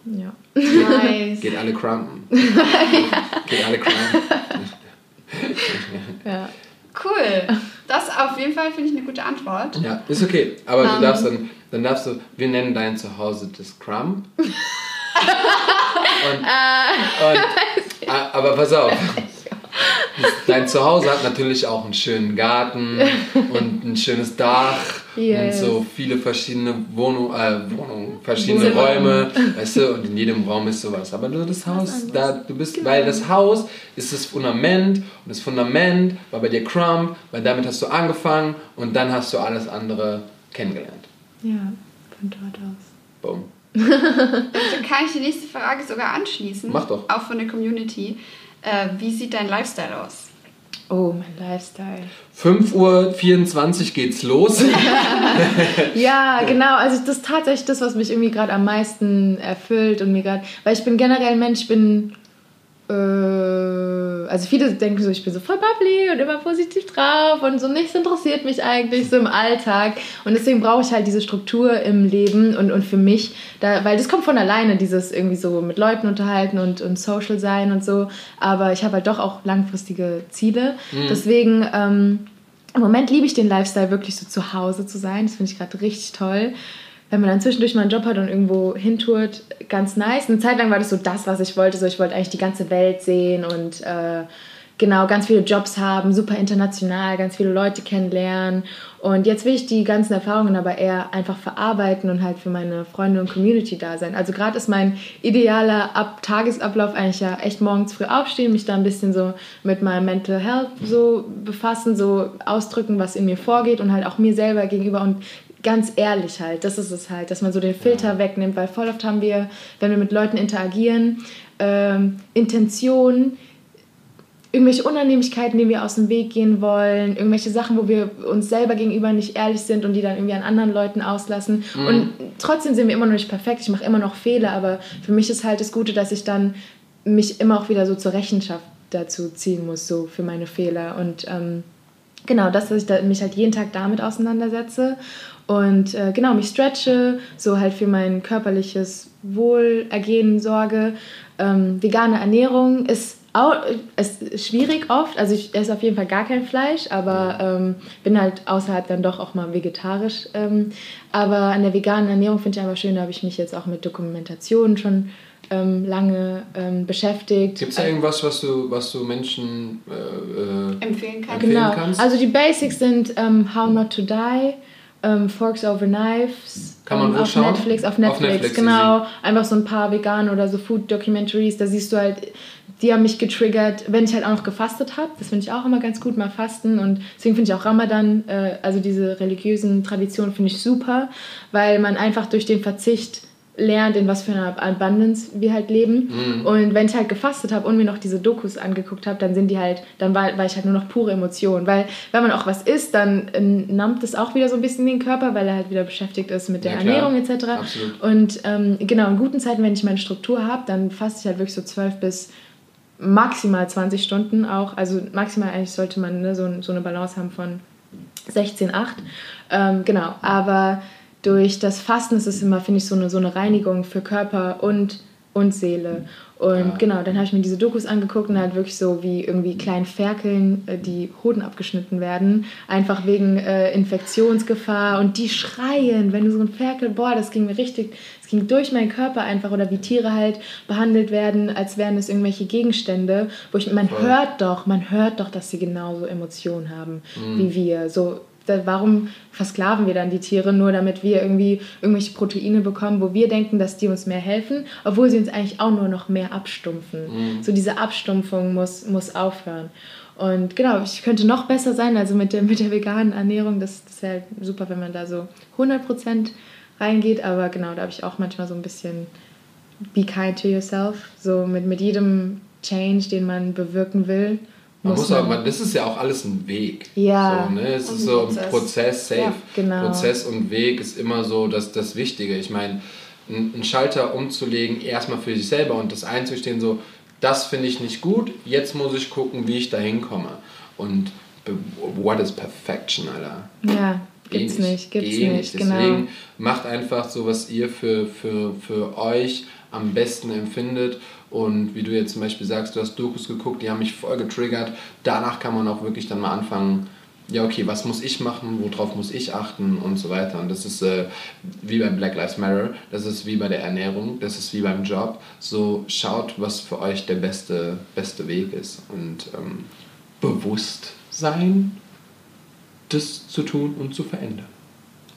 Ja. Nice. Geht alle crumpen. Geht alle crumpen. ja. Cool. Das auf jeden Fall finde ich eine gute Antwort. Ja, ist okay. Aber um. du ähm. darfst dann, dann darfst du, wir nennen dein Zuhause das Crump. und, und, aber pass auf. Dein Zuhause hat natürlich auch einen schönen Garten und ein schönes Dach yes. und so viele verschiedene Wohnungen, äh, Wohnungen verschiedene Räume, weißt du, und in jedem Raum ist sowas. Aber nur das Haus, da du bist, genau. weil das Haus ist das Fundament und das Fundament war bei dir Crumb, weil damit hast du angefangen und dann hast du alles andere kennengelernt. Ja, von dort aus. Boom. dann kann ich die nächste Frage sogar anschließen. Mach doch. Auch von der Community. Äh, wie sieht dein Lifestyle aus? Oh, mein Lifestyle. 5.24 Uhr geht's los. ja, genau. Also das ist tatsächlich das, was mich irgendwie gerade am meisten erfüllt und mir gerade, weil ich bin generell ein Mensch, ich bin also viele denken so, ich bin so voll bubbly und immer positiv drauf und so nichts interessiert mich eigentlich so im Alltag. Und deswegen brauche ich halt diese Struktur im Leben und, und für mich, da, weil das kommt von alleine, dieses irgendwie so mit Leuten unterhalten und, und social sein und so. Aber ich habe halt doch auch langfristige Ziele. Mhm. Deswegen, ähm, im Moment liebe ich den Lifestyle wirklich so zu Hause zu sein. Das finde ich gerade richtig toll wenn man dann zwischendurch mal einen Job hat und irgendwo hintourt, ganz nice. Eine Zeit lang war das so das, was ich wollte. So, ich wollte eigentlich die ganze Welt sehen und äh, genau ganz viele Jobs haben, super international, ganz viele Leute kennenlernen. Und jetzt will ich die ganzen Erfahrungen aber eher einfach verarbeiten und halt für meine Freunde und Community da sein. Also gerade ist mein idealer Ab Tagesablauf eigentlich ja echt morgens früh aufstehen, mich da ein bisschen so mit meinem Mental Health so befassen, so ausdrücken, was in mir vorgeht und halt auch mir selber gegenüber und ganz ehrlich halt, das ist es halt, dass man so den Filter ja. wegnimmt, weil voll oft haben wir, wenn wir mit Leuten interagieren, ähm, Intentionen, irgendwelche Unannehmlichkeiten, die wir aus dem Weg gehen wollen, irgendwelche Sachen, wo wir uns selber gegenüber nicht ehrlich sind und die dann irgendwie an anderen Leuten auslassen. Mhm. Und trotzdem sind wir immer noch nicht perfekt, ich mache immer noch Fehler, aber für mich ist halt das Gute, dass ich dann mich immer auch wieder so zur Rechenschaft dazu ziehen muss, so für meine Fehler. Und ähm, genau, das, dass ich mich halt jeden Tag damit auseinandersetze und äh, genau, mich stretche, so halt für mein körperliches Wohlergehen sorge. Ähm, vegane Ernährung ist auch ist schwierig oft. Also ich esse auf jeden Fall gar kein Fleisch, aber ähm, bin halt außerhalb dann doch auch mal vegetarisch. Ähm, aber an der veganen Ernährung finde ich einfach schön, da habe ich mich jetzt auch mit Dokumentationen schon ähm, lange ähm, beschäftigt. Gibt es da irgendwas, was du, was du Menschen äh, äh, empfehlen, kann. empfehlen genau. kannst? Also die Basics sind ähm, How Not to Die, ähm, Forks Over Knives. Kann man ähm, wo auf schauen? Netflix, auf Netflix, auf Netflix genau. Einfach so ein paar vegan oder so Food Documentaries. Da siehst du halt, die haben mich getriggert, wenn ich halt auch noch gefastet habe. Das finde ich auch immer ganz gut, mal fasten. Und deswegen finde ich auch Ramadan, äh, also diese religiösen Traditionen, finde ich super, weil man einfach durch den Verzicht lernt, in was für einer Abundance wir halt leben. Mhm. Und wenn ich halt gefastet habe und mir noch diese Dokus angeguckt habe, dann sind die halt, dann war, war ich halt nur noch pure Emotion. Weil wenn man auch was isst, dann äh, nammt es auch wieder so ein bisschen den Körper, weil er halt wieder beschäftigt ist mit der ja, Ernährung etc. Absolut. Und ähm, genau, in guten Zeiten, wenn ich meine Struktur habe, dann faste ich halt wirklich so zwölf bis maximal 20 Stunden auch. Also maximal eigentlich sollte man ne, so, so eine Balance haben von 16, 8. Ähm, genau, aber durch das Fasten ist es immer, finde ich, so eine, so eine Reinigung für Körper und, und Seele. Und ja. genau, dann habe ich mir diese Dokus angeguckt und halt wirklich so wie irgendwie kleinen Ferkeln äh, die Hoden abgeschnitten werden, einfach wegen äh, Infektionsgefahr und die schreien, wenn du so ein Ferkel, boah, das ging mir richtig, es ging durch meinen Körper einfach oder wie Tiere halt behandelt werden, als wären es irgendwelche Gegenstände, wo ich, man hört doch, man hört doch, dass sie genauso Emotionen haben mhm. wie wir, so warum versklaven wir dann die Tiere nur, damit wir irgendwie irgendwelche Proteine bekommen, wo wir denken, dass die uns mehr helfen, obwohl sie uns eigentlich auch nur noch mehr abstumpfen. Mhm. So diese Abstumpfung muss, muss aufhören. Und genau, ich könnte noch besser sein, also mit der, mit der veganen Ernährung, das, das wäre super, wenn man da so 100% reingeht, aber genau, da habe ich auch manchmal so ein bisschen be kind to yourself, so mit, mit jedem Change, den man bewirken will, man muss, muss aber, man, das ist ja auch alles ein Weg. Ja. So, ne? Es ist so ein Prozess, safe. Ja, genau. Prozess und Weg ist immer so das, das Wichtige. Ich meine, einen Schalter umzulegen, erstmal für sich selber und das einzustehen, so, das finde ich nicht gut, jetzt muss ich gucken, wie ich da hinkomme. Und what is perfection, Alter? Ja, gibt's nicht, nicht gibt's Geh nicht, genau. Deswegen macht einfach so, was ihr für, für, für euch am besten empfindet und wie du jetzt zum Beispiel sagst, du hast Dokus geguckt, die haben mich voll getriggert. Danach kann man auch wirklich dann mal anfangen, ja, okay, was muss ich machen, worauf muss ich achten und so weiter. Und das ist äh, wie beim Black Lives Matter, das ist wie bei der Ernährung, das ist wie beim Job. So schaut, was für euch der beste, beste Weg ist. Und ähm, bewusst sein, das zu tun und zu verändern.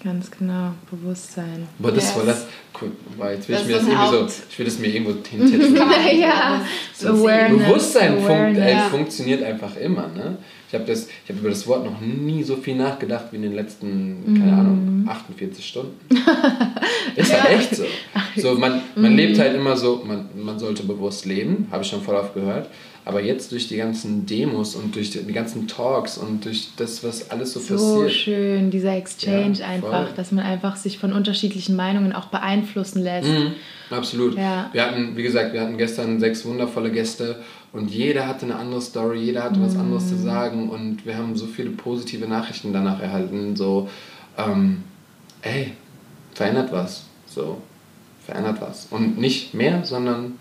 Ganz genau, Bewusstsein. Aber das yes. war das. Cool, jetzt will das ich mir das irgendwie so, ich will das mir irgendwo hinsetzen. ja, so Awareness. Bewusstsein Awareness. Funkt, äh, funktioniert einfach immer. Ne? Ich habe hab über das Wort noch nie so viel nachgedacht wie in den letzten, keine mm. Ahnung, 48 Stunden. Ist ja. echt so. so man man mm. lebt halt immer so, man, man sollte bewusst leben, habe ich schon voll oft gehört. Aber jetzt durch die ganzen Demos und durch die, die ganzen Talks und durch das, was alles so, so passiert. So schön, dieser Exchange ja, einfach, dass man einfach sich von unterschiedlichen Meinungen auch beeinflussen lässt. Mhm. Absolut. Ja. Wir hatten, wie gesagt, wir hatten gestern sechs wundervolle Gäste und jeder hatte eine andere Story, jeder hatte was anderes zu mm. sagen und wir haben so viele positive Nachrichten danach erhalten. So, ähm, ey, verändert was. So, verändert was. Und nicht mehr, sondern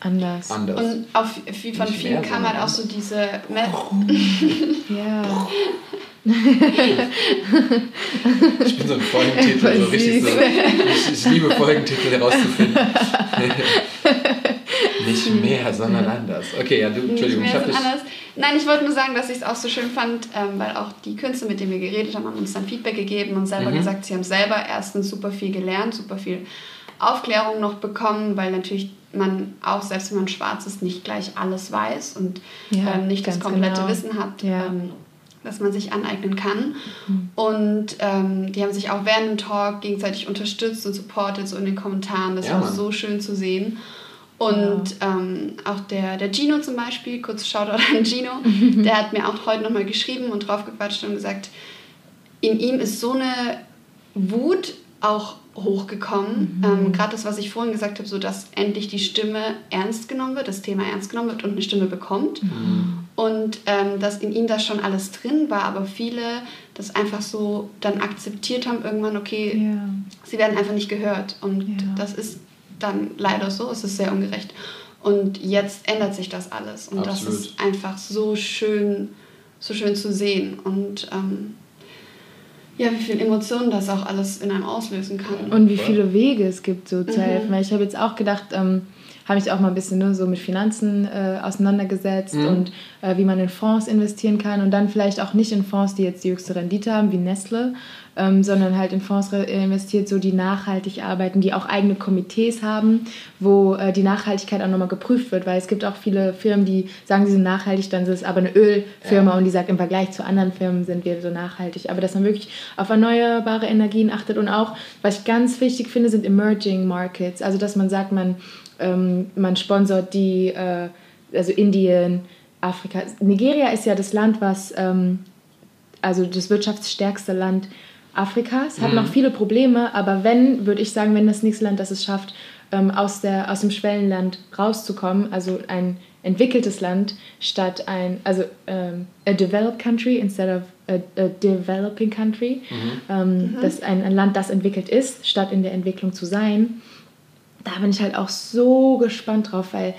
anders. anders. Und auf, wie von nicht vielen kam halt auch so diese. ja. ich bin so ein Folgentitel, so richtig so. Ich, ich liebe Folgentitel herauszufinden. Nicht mehr, sondern anders. Okay, ja, du, Entschuldigung, ich habe dich. Anders. Nein, ich wollte nur sagen, dass ich es auch so schön fand, ähm, weil auch die Künstler, mit denen wir geredet haben, haben uns dann Feedback gegeben und selber mhm. gesagt, sie haben selber erstens super viel gelernt, super viel Aufklärung noch bekommen, weil natürlich man auch, selbst wenn man schwarz ist, nicht gleich alles weiß und ja, ähm, nicht das komplette genau. Wissen hat. Ja. Ähm, das man sich aneignen kann. Mhm. Und ähm, die haben sich auch während dem Talk gegenseitig unterstützt und supportet, so in den Kommentaren. Das ja, war so schön zu sehen. Und ja. ähm, auch der, der Gino zum Beispiel, kurz Shoutout an Gino, der hat mir auch heute nochmal geschrieben und draufgequatscht und gesagt, in ihm ist so eine Wut auch hochgekommen. Mhm. Ähm, Gerade das, was ich vorhin gesagt habe, so dass endlich die Stimme ernst genommen wird, das Thema ernst genommen wird und eine Stimme bekommt. Mhm. Und ähm, dass in ihm das schon alles drin war, aber viele das einfach so dann akzeptiert haben, irgendwann, okay, ja. sie werden einfach nicht gehört. Und ja. das ist dann leider so, es ist sehr ungerecht. Und jetzt ändert sich das alles. Und Absolut. das ist einfach so schön, so schön zu sehen. Und ähm, ja, wie viele Emotionen das auch alles in einem auslösen kann. Und wie viele Wege es gibt, so zu mhm. helfen. Weil ich habe jetzt auch gedacht, ähm, habe ich auch mal ein bisschen ne, so mit Finanzen äh, auseinandergesetzt mhm. und äh, wie man in Fonds investieren kann und dann vielleicht auch nicht in Fonds, die jetzt die höchste Rendite haben, wie Nestle, ähm, sondern halt in Fonds investiert, so die nachhaltig arbeiten, die auch eigene Komitees haben, wo äh, die Nachhaltigkeit auch nochmal geprüft wird, weil es gibt auch viele Firmen, die sagen, sie sind nachhaltig, dann ist es aber eine Ölfirma ja. und die sagt, im Vergleich zu anderen Firmen sind wir so nachhaltig. Aber dass man wirklich auf erneuerbare Energien achtet und auch, was ich ganz wichtig finde, sind Emerging Markets. Also dass man sagt, man, ähm, man sponsort die, äh, also Indien, Afrika. Nigeria ist ja das Land, was, ähm, also das wirtschaftsstärkste Land Afrikas, hat mhm. noch viele Probleme, aber wenn, würde ich sagen, wenn das nächste Land das es schafft, ähm, aus, der, aus dem Schwellenland rauszukommen, also ein entwickeltes Land statt ein, also ähm, a developed country instead of a, a developing country, mhm. Ähm, mhm. dass ein, ein Land, das entwickelt ist, statt in der Entwicklung zu sein. Da bin ich halt auch so gespannt drauf, weil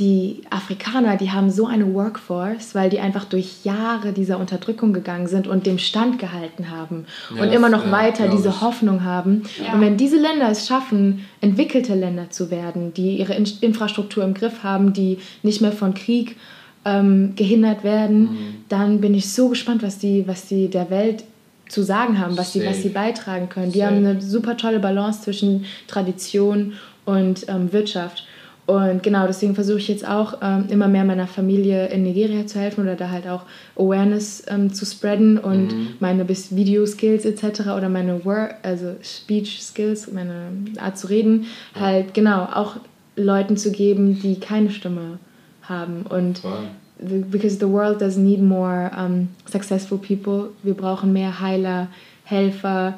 die Afrikaner, die haben so eine Workforce, weil die einfach durch Jahre dieser Unterdrückung gegangen sind und dem Stand gehalten haben ja, und immer noch ja, weiter diese ich. Hoffnung haben. Ja. Und wenn diese Länder es schaffen, entwickelte Länder zu werden, die ihre In Infrastruktur im Griff haben, die nicht mehr von Krieg ähm, gehindert werden, mhm. dann bin ich so gespannt, was die, was die der Welt zu sagen haben, was sie, was sie beitragen können. Die Safe. haben eine super tolle Balance zwischen Tradition und ähm, Wirtschaft. Und genau, deswegen versuche ich jetzt auch ähm, immer mehr meiner Familie in Nigeria zu helfen oder da halt auch Awareness ähm, zu spreaden und mhm. meine Video-Skills etc. oder meine Word, also Speech-Skills, meine Art zu reden, ja. halt genau auch Leuten zu geben, die keine Stimme haben. Und the, because the world does need more um, successful people. Wir brauchen mehr Heiler, Helfer,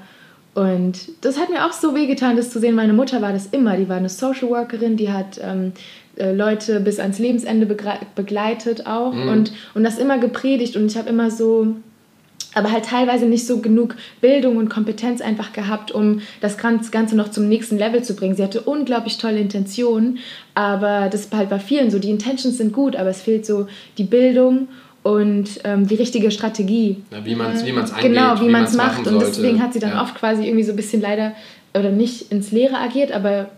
und das hat mir auch so wehgetan, das zu sehen. Meine Mutter war das immer. Die war eine Social Workerin, die hat ähm, äh, Leute bis ans Lebensende begleitet auch mhm. und, und das immer gepredigt. Und ich habe immer so, aber halt teilweise nicht so genug Bildung und Kompetenz einfach gehabt, um das Ganze noch zum nächsten Level zu bringen. Sie hatte unglaublich tolle Intentionen, aber das ist halt bei vielen so. Die Intentions sind gut, aber es fehlt so die Bildung und ähm, die richtige Strategie. Ja, wie man es wie genau, angeht. Genau, wie, wie man es macht. Und deswegen hat sie dann ja. oft quasi irgendwie so ein bisschen leider oder nicht ins Leere agiert, aber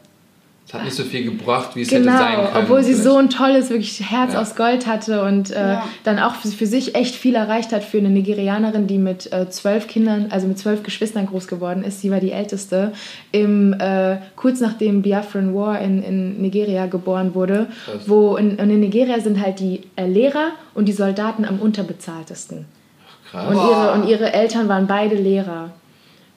es hat nicht so viel gebracht, wie es genau, hätte sein können. Obwohl sie so ein tolles, wirklich Herz ja. aus Gold hatte und äh, ja. dann auch für, für, sich echt viel erreicht hat für eine Nigerianerin, die mit äh, zwölf Kindern, also mit zwölf Geschwistern groß geworden ist. Sie war die älteste. Im, äh, kurz nachdem Biafran War in, in Nigeria geboren wurde, Krass. wo in, in, Nigeria sind halt die äh, Lehrer und die Soldaten am unterbezahltesten. Ach, krass. Und ihre, und ihre Eltern waren beide Lehrer.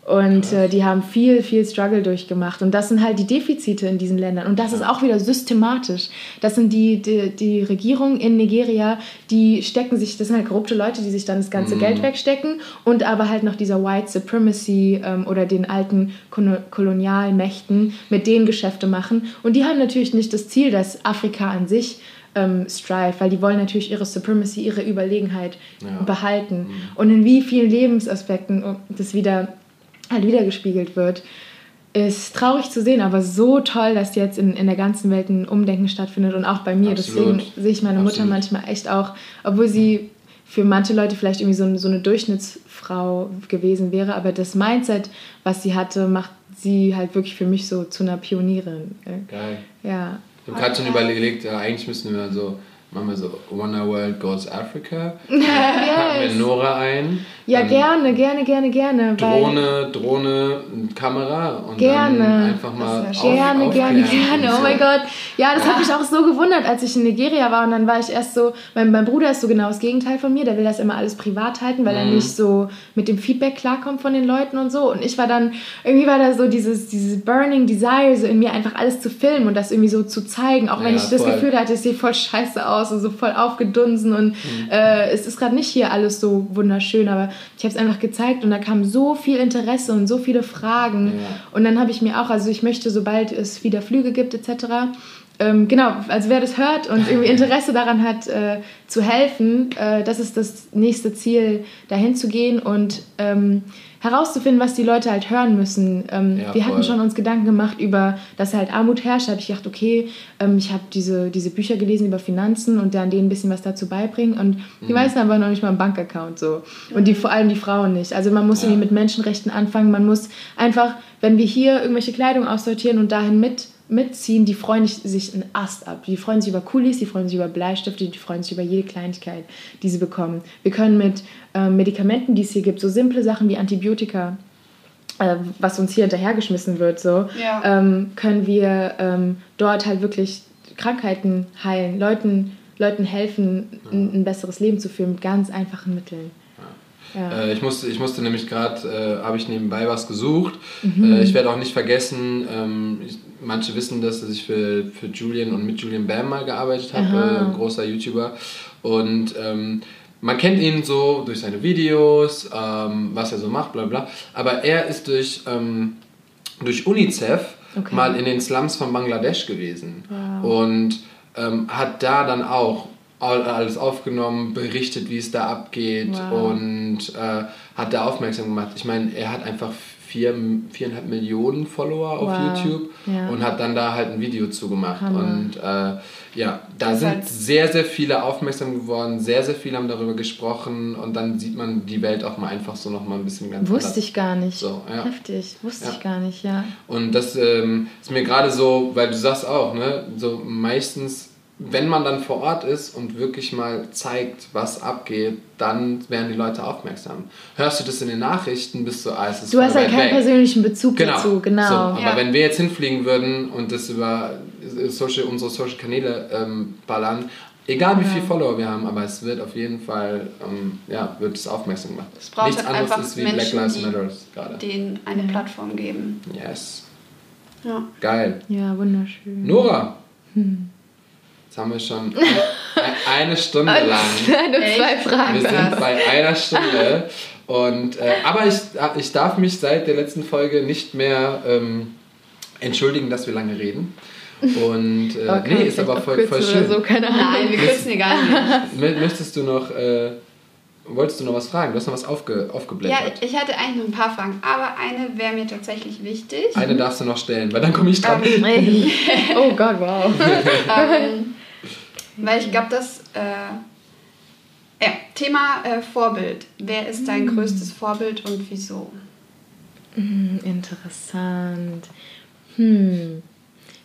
Und äh, die haben viel, viel Struggle durchgemacht. Und das sind halt die Defizite in diesen Ländern. Und das ist auch wieder systematisch. Das sind die, die, die Regierungen in Nigeria, die stecken sich, das sind halt korrupte Leute, die sich dann das ganze Mhm. Geld wegstecken. Und aber halt noch dieser White Supremacy ähm, oder den alten Kolo- Kolonialmächten, mit denen Geschäfte machen. Und die haben natürlich nicht das Ziel, dass Afrika an sich ähm, strive, weil die wollen natürlich ihre Supremacy, ihre Überlegenheit Ja. behalten. Und in wie vielen Lebensaspekten das wieder halt wiedergespiegelt wird, ist traurig zu sehen, aber so toll, dass jetzt in, in der ganzen Welt ein Umdenken stattfindet und auch bei mir. Absolut. Deswegen sehe ich meine Mutter Absolut. manchmal echt auch, obwohl sie für manche Leute vielleicht irgendwie so, so eine Durchschnittsfrau gewesen wäre, aber das Mindset, was sie hatte, macht sie halt wirklich für mich so zu einer Pionierin. äh, Geil. Ja. Ich habe gerade schon überlegt, ja, eigentlich müssten wir so, machen wir so Wonder World Goes Africa. Packen wir Nora ein. Ja, gerne, gerne, gerne, gerne. Drohne, Drohne, Kamera und Gerne. dann einfach mal auf, Gerne, gerne, aufklären und gerne. Oh mein Gott. Ja, das hat mich auch so gewundert, als ich in Nigeria war. Und dann war ich erst so, mein, mein Bruder ist so genau das Gegenteil von mir. Der will das immer alles privat halten, weil er Mhm. nicht so mit dem Feedback klarkommt von den Leuten und so. Und ich war dann, irgendwie war da so dieses, dieses Burning Desire so in mir, einfach alles zu filmen und das irgendwie so zu zeigen. Auch wenn Ja, ich das voll. Gefühl hatte, es sieht voll scheiße aus und so voll aufgedunsen. Und Mhm. äh, es ist gerade nicht hier alles so wunderschön, aber ich habe es einfach gezeigt und da kam so viel Interesse und so viele Fragen. Ja. Und dann habe ich mir auch, also ich möchte, sobald es wieder Flüge gibt etc., ähm, genau, also wer das hört und irgendwie Interesse daran hat, äh, zu helfen, äh, das ist das nächste Ziel, dahin zu gehen und ähm, herauszufinden, was die Leute halt hören müssen. Ähm, Ja, wir hatten voll. schon uns Gedanken gemacht über, dass halt Armut herrscht. Da habe ich gedacht, okay, ähm, ich habe diese, diese Bücher gelesen über Finanzen und dann denen ein bisschen was dazu beibringen. Und Mhm. die meisten haben aber noch nicht mal einen Bankaccount so. Und die, vor allem die Frauen nicht. Also man muss Ja. irgendwie mit Menschenrechten anfangen. Man muss einfach, wenn wir hier irgendwelche Kleidung aussortieren und dahin mit mitziehen, die freuen sich einen Ast ab. Die freuen sich über Kulis, die freuen sich über Bleistifte, die freuen sich über jede Kleinigkeit, die sie bekommen. Wir können mit ähm, Medikamenten, die es hier gibt, so simple Sachen wie Antibiotika, äh, was uns hier hinterhergeschmissen wird, so, Ja. ähm, können wir ähm, dort halt wirklich Krankheiten heilen, Leuten, Leuten helfen, ein, ein besseres Leben zu führen mit ganz einfachen Mitteln. Ja. Äh, ich, musste, ich musste nämlich gerade, äh, habe ich nebenbei was gesucht. Mhm. Äh, ich werde auch nicht vergessen, ähm, ich, manche wissen das, dass ich für, für Julian und mit Julian Bam mal gearbeitet habe, äh, großer YouTuber. Und ähm, man kennt ihn so durch seine Videos, ähm, was er so macht, bla bla. Aber er ist durch, ähm, durch UNICEF Okay. mal in den Slums von Bangladesch gewesen. Wow. Und ähm, hat da dann auch alles aufgenommen, berichtet, wie es da abgeht Wow. und äh, hat da aufmerksam gemacht. Ich meine, er hat einfach vier, viereinhalb Millionen Follower auf Wow. YouTube Ja. und hat dann da halt ein Video zugemacht. Hammer. Und äh, ja, da Das sind halt- sehr, sehr viele aufmerksam geworden, sehr, sehr viele haben darüber gesprochen und dann sieht man die Welt auch mal einfach so nochmal ein bisschen ganz Wusste anders. ich gar nicht. So, ja. Heftig, wusste Ja. ich gar nicht, ja. Und das ähm, ist mir gerade so, weil du sagst auch, ne, so meistens, wenn man dann vor Ort ist und wirklich mal zeigt, was abgeht, dann werden die Leute aufmerksam. Hörst du das in den Nachrichten, bist du, ah, es ist Du hast halt keinen weg. persönlichen Bezug Genau. dazu, genau. So, aber Ja. wenn wir jetzt hinfliegen würden und das über Social, unsere Social Kanäle ähm, ballern, egal wie Ja. viele Follower wir haben, aber es wird auf jeden Fall, ähm, ja, wird es aufmerksam gemacht. Es braucht Nichts halt anderes einfach ist wie Black Menschen, Lives die- Matter gerade. denen eine Ja. Plattform geben. Yes. Ja. Geil. Ja, wunderschön. Nora! Hm. Jetzt haben wir schon eine, eine Stunde lang. Eine Echt? zwei Fragen. Wir sind bei einer Stunde. Und, äh, aber ich, ich darf mich seit der letzten Folge nicht mehr ähm, entschuldigen, dass wir lange reden. Und äh, kann nee, ist aber voll, voll schön. So. Nein, wir kürzen hier gar nicht. Mö- Möchtest du noch, äh, wolltest du noch was fragen? Du hast noch was aufge, Ja, aufgeblättert. ich hatte eigentlich noch ein paar Fragen, aber eine wäre mir tatsächlich wichtig. Eine darfst du noch stellen, weil dann komme ich dran. Hey. Oh Gott, wow. ähm, weil ich glaube, das äh, ja, Thema äh, Vorbild. Wer ist dein größtes Vorbild und wieso? Hm, Interessant. Hm.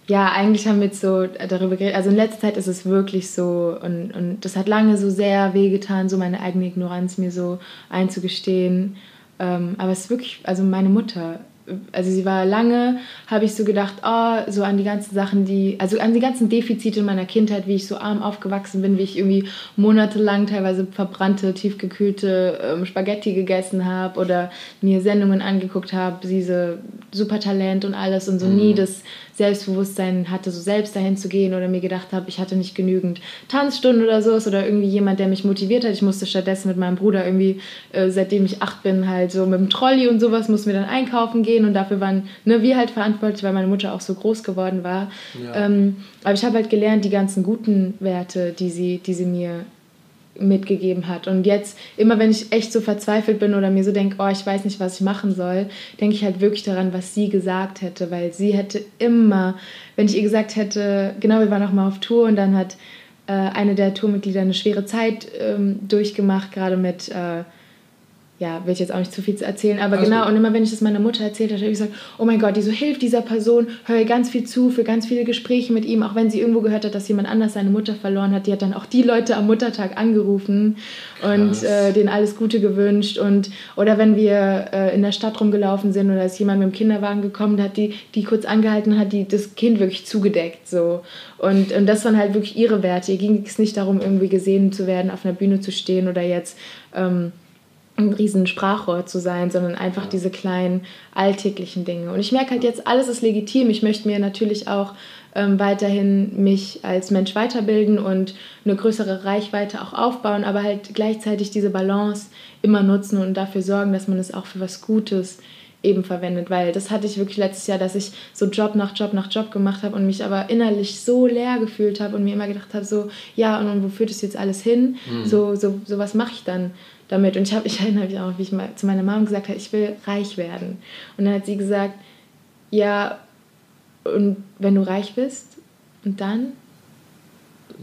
Ja, eigentlich haben wir jetzt so darüber geredet. Also in letzter Zeit ist es wirklich so und, und das hat lange so sehr wehgetan, so meine eigene Ignoranz mir so einzugestehen. Ähm, aber es ist wirklich, also meine Mutter also sie war lange, habe ich so gedacht, oh, so an die ganzen Sachen, die, also an die ganzen Defizite in meiner Kindheit, wie ich so arm aufgewachsen bin, wie ich irgendwie monatelang teilweise verbrannte, tiefgekühlte ähm, Spaghetti gegessen habe oder mir Sendungen angeguckt habe, diese Supertalent und alles und so mhm. nie das Selbstbewusstsein hatte, so selbst dahin zu gehen oder mir gedacht habe, ich hatte nicht genügend Tanzstunden oder so oder irgendwie jemand, der mich motiviert hat. Ich musste stattdessen mit meinem Bruder irgendwie, äh, seitdem ich acht bin, halt so mit dem Trolley und sowas, mussten wir dann einkaufen gehen und dafür waren ne, wir halt verantwortlich, weil meine Mutter auch so groß geworden war. Ja. Ähm, aber ich habe halt gelernt, die ganzen guten Werte, die sie, die sie mir mitgegeben hat. Und jetzt, immer wenn ich echt so verzweifelt bin oder mir so denke, oh, ich weiß nicht, was ich machen soll, denke ich halt wirklich daran, was sie gesagt hätte, weil sie hätte immer, wenn ich ihr gesagt hätte, genau, wir waren auch mal auf Tour und dann hat äh, eine der Tourmitglieder eine schwere Zeit ähm, durchgemacht, gerade mit äh, ja, will ich jetzt auch nicht zu viel erzählen, aber Alles genau, gut. und immer wenn ich das meiner Mutter erzählt habe, habe ich gesagt, oh mein Gott, die so hilft dieser Person, höre ganz viel zu, für ganz viele Gespräche mit ihm, auch wenn sie irgendwo gehört hat, dass jemand anders seine Mutter verloren hat, die hat dann auch die Leute am Muttertag angerufen und äh, denen alles Gute gewünscht. Und oder wenn wir äh, in der Stadt rumgelaufen sind oder ist jemand mit dem Kinderwagen gekommen, hat die, die kurz angehalten, hat die das Kind wirklich zugedeckt, so. Und, und das waren halt wirklich ihre Werte. Ihr ging es nicht darum, irgendwie gesehen zu werden, auf einer Bühne zu stehen oder jetzt ähm, ein riesen Sprachrohr zu sein, sondern einfach diese kleinen alltäglichen Dinge. Und ich merke halt jetzt, alles ist legitim. Ich möchte mir natürlich auch ähm, weiterhin mich als Mensch weiterbilden und eine größere Reichweite auch aufbauen, aber halt gleichzeitig diese Balance immer nutzen und dafür sorgen, dass man es auch für was Gutes eben verwendet, weil das hatte ich wirklich letztes Jahr, dass ich so Job nach Job nach Job gemacht habe und mich aber innerlich so leer gefühlt habe und mir immer gedacht habe, so, ja, und, wo führt das jetzt alles hin? Mhm. So, so, so was mache ich dann? Damit. Und ich, hab, ich erinnere mich auch, wie ich mal zu meiner Mom gesagt habe, ich will reich werden. Und dann hat sie gesagt, ja, und wenn du reich bist, und dann?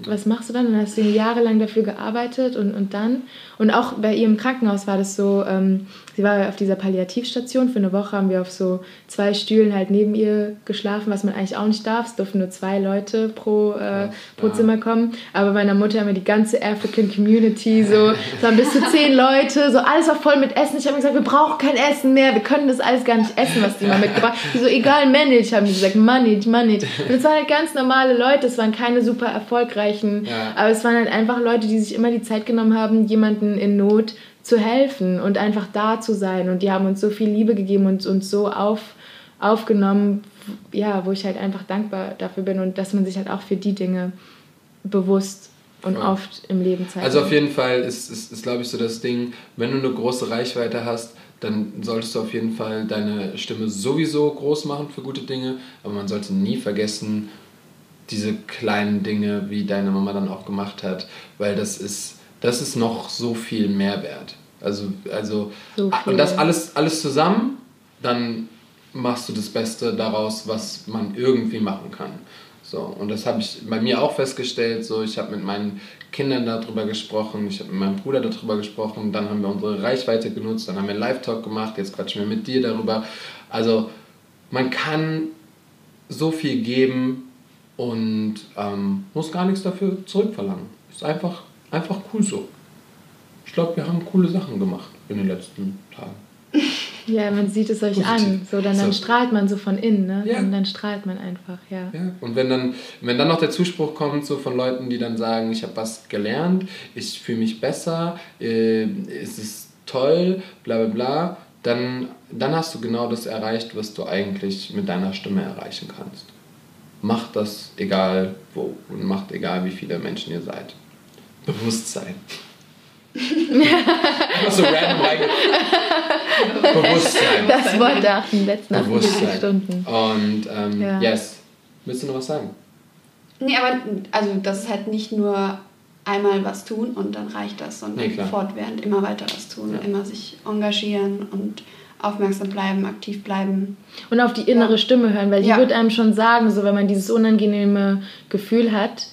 Was machst du dann? Und dann hast du jahrelang dafür gearbeitet und, und dann? Und auch bei ihr im Krankenhaus war das so, ähm, sie war auf dieser Palliativstation. Für eine Woche haben wir auf so zwei Stühlen halt neben ihr geschlafen, was man eigentlich auch nicht darf. Es durften nur zwei Leute pro, äh, pro ja. Zimmer kommen. Aber bei meiner Mutter haben wir die ganze African Community, so, es waren bis zu zehn Leute, so alles war voll mit Essen. Ich habe gesagt, wir brauchen kein Essen mehr, wir können das alles gar nicht essen, was die mal mitgebracht haben. So, egal, manage, haben die gesagt, manage, manage. Und es waren halt ganz normale Leute, es waren keine super erfolgreichen, ja. aber es waren halt einfach Leute, die sich immer die Zeit genommen haben, jemanden in Not zu helfen und einfach da zu sein. Und die haben uns so viel Liebe gegeben und uns so auf, aufgenommen, ja, wo ich halt einfach dankbar dafür bin und dass man sich halt auch für die Dinge bewusst und Voll. oft im Leben zeigt. Also auf jeden Fall ist, ist, ist glaube ich, so das Ding, wenn du eine große Reichweite hast, dann solltest du auf jeden Fall deine Stimme sowieso groß machen für gute Dinge, aber man sollte nie vergessen, diese kleinen Dinge, wie deine Mama dann auch gemacht hat, weil das ist das ist noch so viel Mehrwert. Also, also so und das alles, alles zusammen, dann machst du das Beste daraus, was man irgendwie machen kann. So, und das habe ich bei mir auch festgestellt. So, ich habe mit meinen Kindern darüber gesprochen, ich habe mit meinem Bruder darüber gesprochen, dann haben wir unsere Reichweite genutzt, dann haben wir einen Live-Talk gemacht, jetzt quatschen wir mit dir darüber. Also man kann so viel geben und ähm, muss gar nichts dafür zurückverlangen. Ist einfach einfach cool so. Ich glaube, wir haben coole Sachen gemacht in den letzten Tagen. Ja, man sieht es euch Positiv. an. So, dann, dann strahlt man so von innen, ne? Ja. Und dann strahlt man einfach, ja. ja. Und wenn dann, wenn dann noch der Zuspruch kommt, so von Leuten, die dann sagen, ich habe was gelernt, ich fühle mich besser, äh, es ist toll, bla bla bla, dann, dann hast du genau das erreicht, was du eigentlich mit deiner Stimme erreichen kannst. Macht das egal wo und macht egal, wie viele Menschen ihr seid. Bewusstsein. Einfach so random Bewusstsein. Das Wort der letzten 48 Stunden. Und ähm, ja. yes. Willst du noch was sagen? Nee, aber also das ist halt nicht nur einmal was tun und dann reicht das, sondern nee, fortwährend immer weiter was tun, ja. immer sich engagieren und aufmerksam bleiben, aktiv bleiben. Und auf die innere ja. Stimme hören, weil die ja. wird einem schon sagen, so wenn man dieses unangenehme Gefühl hat,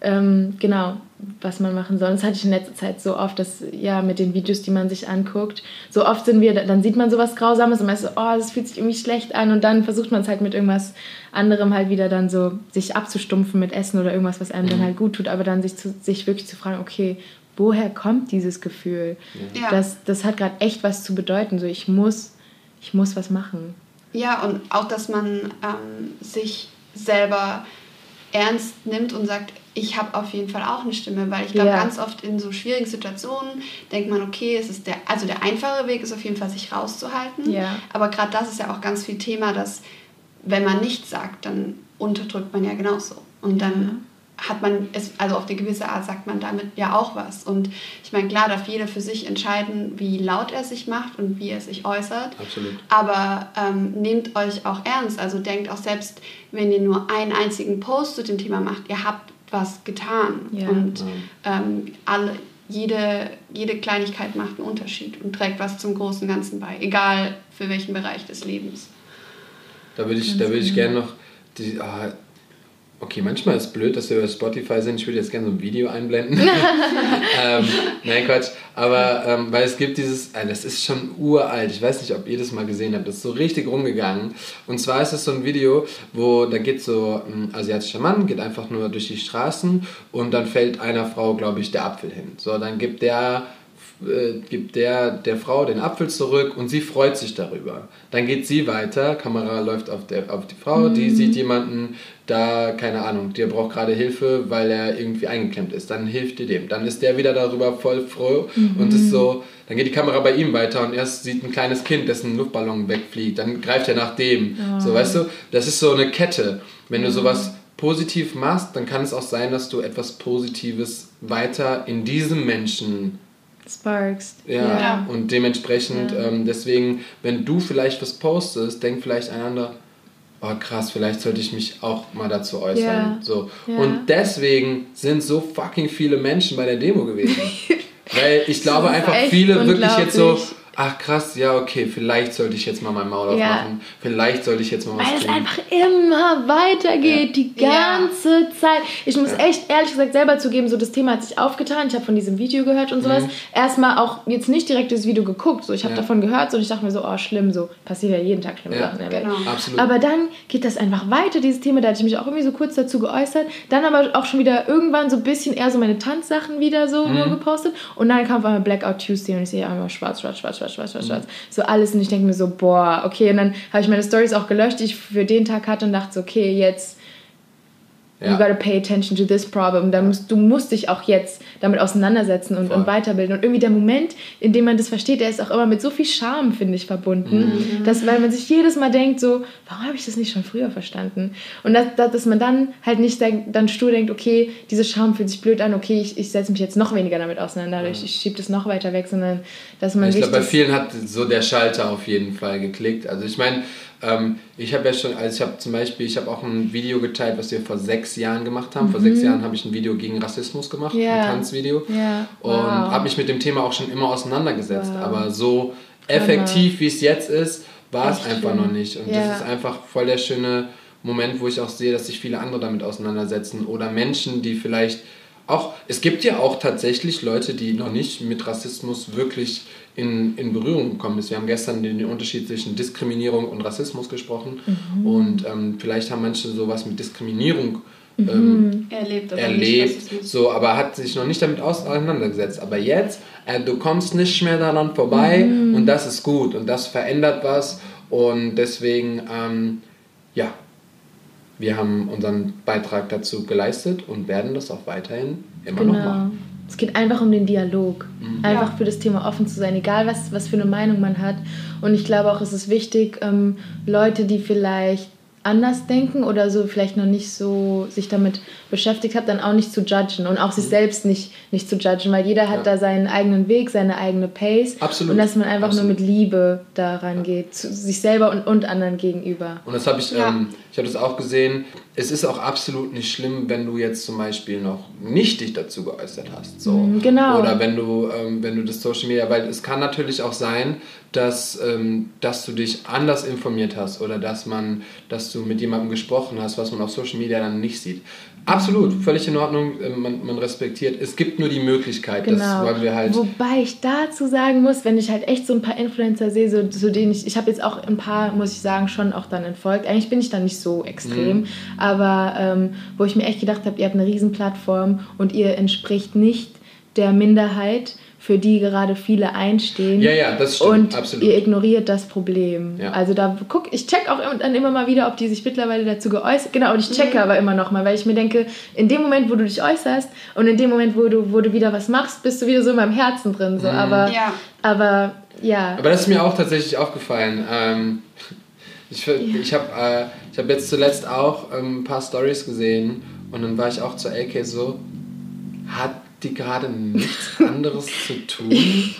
ähm, genau, was man machen soll. das hatte ich in letzter Zeit so oft, dass ja mit den Videos, die man sich anguckt, so oft sind wir, dann sieht man sowas Grausames und man ist so, oh, das fühlt sich irgendwie schlecht an und dann versucht man es halt mit irgendwas anderem halt wieder dann so sich abzustumpfen mit Essen oder irgendwas, was einem mhm. dann halt gut tut, aber dann sich, zu, sich wirklich zu fragen, okay, woher kommt dieses Gefühl? Ja. Das, das hat gerade echt was zu bedeuten, so ich muss, ich muss was machen. Ja, und auch, dass man ähm, sich selber ernst nimmt und sagt, ich habe auf jeden Fall auch eine Stimme, weil ich glaube, ja. ganz oft in so schwierigen Situationen denkt man, okay, es ist der, also der einfache Weg ist auf jeden Fall, sich rauszuhalten. Ja. Aber gerade das ist ja auch ganz viel Thema, dass wenn man nichts sagt, dann unterdrückt man ja genauso. Und dann hat man es, also auf eine gewisse Art sagt man damit ja auch was. Und ich meine, klar darf jeder für sich entscheiden, wie laut er sich macht und wie er sich äußert. Absolut. Aber ähm, nehmt euch auch ernst. Also denkt auch selbst, wenn ihr nur einen einzigen Post zu dem Thema macht, ihr habt was getan. Ja. Und ähm, alle, jede, jede Kleinigkeit macht einen Unterschied und trägt was zum großen Ganzen bei, egal für welchen Bereich des Lebens. Da würde ich, da würde ich gerne noch die, oh, Okay, manchmal ist es blöd, dass wir über Spotify sind. Ich würde jetzt gerne so ein Video einblenden. ähm, nein, Quatsch. Aber ähm, weil es gibt dieses, äh, das ist schon uralt. Ich weiß nicht, ob ihr das mal gesehen habt. Das ist so richtig rumgegangen. Und zwar ist es so ein Video, wo da geht so ein asiatischer Mann, geht einfach nur durch die Straßen und dann fällt einer Frau, glaube ich, der Apfel hin. So, dann gibt der äh, gibt der der Frau den Apfel zurück und sie freut sich darüber. Dann geht sie weiter, Kamera läuft auf, der, auf die Frau, mhm. die sieht jemanden, da, keine Ahnung, der braucht gerade Hilfe, weil er irgendwie eingeklemmt ist. Dann hilft ihr dem. Dann ist der wieder darüber voll froh mhm. und ist so, dann geht die Kamera bei ihm weiter und erst sieht ein kleines Kind, dessen Luftballon wegfliegt. Dann greift er nach dem. Oh. So, weißt du, das ist so eine Kette. Wenn du mhm. sowas positiv machst, dann kann es auch sein, dass du etwas Positives weiter in diesem Menschen sparkst. Ja, ja. und dementsprechend, ja. ähm, deswegen, wenn du vielleicht was postest, denkt vielleicht einander, oh krass, vielleicht sollte ich mich auch mal dazu äußern. Ja. So. Und deswegen sind so fucking viele Menschen bei der Demo gewesen. Weil ich glaube einfach, viele wirklich jetzt so ach krass, ja, okay, vielleicht sollte ich jetzt mal mein Maul aufmachen. Ja. Vielleicht sollte ich jetzt mal was Weil tun. es einfach immer weitergeht, ja. die ganze ja. Zeit. Ich muss echt ehrlich gesagt selber zugeben, so das Thema hat sich aufgetan. Ich habe von diesem Video gehört und sowas. Mhm. Erstmal auch jetzt nicht direkt das Video geguckt. So, ich habe davon gehört so, und ich dachte mir so, oh, schlimm, so passiert ja jeden Tag schlimme Sachen in der Welt. Genau. Absolut. Aber dann geht das einfach weiter, dieses Thema. Da hatte ich mich auch irgendwie so kurz dazu geäußert. Dann aber auch schon wieder irgendwann so ein bisschen eher so meine Tanzsachen wieder so mhm. gepostet. Und dann kam auf einmal Blackout Tuesday und ich sehe einmal schwarz, schwarz, schwarz, schwarz, schwarz, schwarz, schwarz. So alles und ich denke mir so, boah, okay. Und dann habe ich meine Stories auch gelöscht, die ich für den Tag hatte und dachte so, okay, jetzt ja. you gotta pay attention to this problem. Da musst, du musst dich auch jetzt damit auseinandersetzen und, und, weiterbilden. Und irgendwie der Moment, in dem man das versteht, der ist auch immer mit so viel Charme, finde ich, verbunden. Mhm. Dass, weil man sich jedes Mal denkt, so, warum habe ich das nicht schon früher verstanden? Und dass, dass man dann halt nicht dann stur denkt, okay, diese Charme fühlt sich blöd an, okay, ich, ich setze mich jetzt noch weniger damit auseinander, mhm. ich, ich schiebe das noch weiter weg, sondern dass man Ich glaube, bei vielen hat so der Schalter auf jeden Fall geklickt. Also ich meine, ähm, ich habe ja schon, also ich habe zum Beispiel, ich habe auch ein Video geteilt, was wir vor sechs Jahren gemacht haben. Mhm. Vor sechs mhm. Jahren habe ich ein Video gegen Rassismus gemacht, yeah. ein Tanzvideo. Yeah. Wow. Und habe mich mit dem Thema auch schon immer auseinandergesetzt. Wow. Aber so effektiv, wie es jetzt ist, war es einfach schön. noch nicht. Und ja. das ist einfach voll der schöne Moment, wo ich auch sehe, dass sich viele andere damit auseinandersetzen. Oder Menschen, die vielleicht auch, es gibt ja auch tatsächlich Leute, die noch nicht mit Rassismus wirklich in, in Berührung gekommen ist. Wir haben gestern den, den Unterschied zwischen Diskriminierung und Rassismus gesprochen mhm. und ähm, vielleicht haben manche sowas mit Diskriminierung mhm. ähm, erlebt, aber, erlebt so, aber hat sich noch nicht damit auseinandergesetzt. Aber jetzt, äh, du kommst nicht mehr daran vorbei mhm. und das ist gut und das verändert was und deswegen, ähm, ja, wir haben unseren Beitrag dazu geleistet und werden das auch weiterhin immer genau. noch machen. Es geht einfach um den Dialog. Mhm. Einfach ja. für das Thema offen zu sein, egal was, was für eine Meinung man hat. Und ich glaube auch, es ist wichtig, ähm, Leute, die vielleicht anders denken oder so vielleicht noch nicht so sich damit beschäftigt hat, dann auch nicht zu judgen und auch sich mhm. selbst nicht, nicht zu judgen, weil jeder hat ja. da seinen eigenen Weg, seine eigene Pace Absolut. und dass man einfach Absolut. nur mit Liebe daran ja. geht, zu sich selber und, und anderen gegenüber. Und das habe ich, ja. ähm, ich habe das auch gesehen, es ist auch absolut nicht schlimm, wenn du jetzt zum Beispiel noch nicht dich dazu geäußert hast. So. Mhm, genau. Oder wenn du, ähm, wenn du das Social Media, weil es kann natürlich auch sein, dass, ähm, dass du dich anders informiert hast oder dass man, dass du mit jemandem gesprochen hast, was man auf Social Media dann nicht sieht. Absolut, völlig in Ordnung, ähm, man, man respektiert. Es gibt nur die Möglichkeit, genau. das wollen wir halt. Wobei ich dazu sagen muss, wenn ich halt echt so ein paar Influencer sehe, so, zu denen ich, ich habe jetzt auch ein paar, muss ich sagen, schon auch dann entfolgt. Eigentlich bin ich da nicht so extrem, mhm. aber ähm, wo ich mir echt gedacht habe, ihr habt eine Riesenplattform und ihr entspricht nicht der Minderheit für die gerade viele einstehen. Ja, ja, das stimmt, und absolut. ihr ignoriert das Problem. Ja. Also da guck, ich check auch dann immer mal wieder, ob die sich mittlerweile dazu geäußert. Genau, und ich checke Mhm. aber immer noch mal, weil ich mir denke, in dem Moment, wo du dich äußerst und in dem Moment, wo du, wo du wieder was machst, bist du wieder so in meinem Herzen drin. So. Aber, Ja. aber ja. Aber das ist mir auch tatsächlich aufgefallen. Ähm, ich ich habe äh, ich hab jetzt zuletzt auch ähm, ein paar Stories gesehen und dann war ich auch zur LK so, hat die gerade nichts anderes zu tun?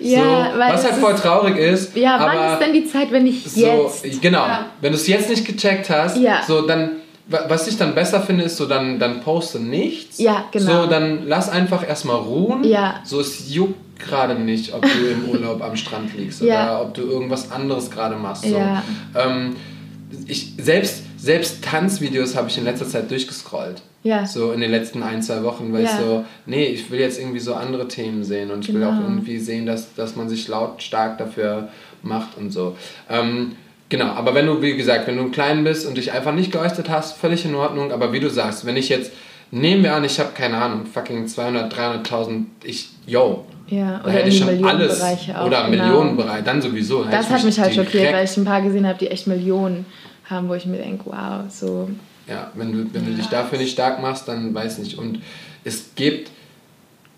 Ja, so, weil was halt voll traurig ist. ja, aber wann ist denn die Zeit, wenn nicht so, jetzt? Genau, Ja. wenn du es jetzt nicht gecheckt hast, Ja. so dann, wa- was ich dann besser finde, ist so, dann, dann poste nichts. Ja, genau. So, dann lass einfach erstmal ruhen. Ja. So, es juckt gerade nicht, ob du im Urlaub am Strand liegst Ja. oder ob du irgendwas anderes gerade machst. So. Ja. Ähm, ich, selbst, selbst Tanzvideos habe ich in letzter Zeit durchgescrollt. Ja. So in den letzten ein, zwei Wochen, weil Ja. ich so, nee, ich will jetzt irgendwie so andere Themen sehen und ich will Genau. auch irgendwie sehen, dass, dass man sich lautstark dafür macht und so. Ähm, genau, aber wenn du, wie gesagt, wenn du klein bist und dich einfach nicht geäußert hast, völlig in Ordnung, aber wie du sagst, wenn ich jetzt, nehmen wir an, ich habe keine Ahnung, fucking 200, 300.000, ich, yo, Ja, da oder hätte ich schon alles, auch. oder genau. Millionenbereich, dann sowieso. Das hat mich halt schockiert, weil ich ein paar gesehen habe, die echt Millionen haben, wo ich mir denke, wow, so. Ja, wenn du, wenn du dich dafür nicht stark machst, dann weiß nicht. Und es gibt,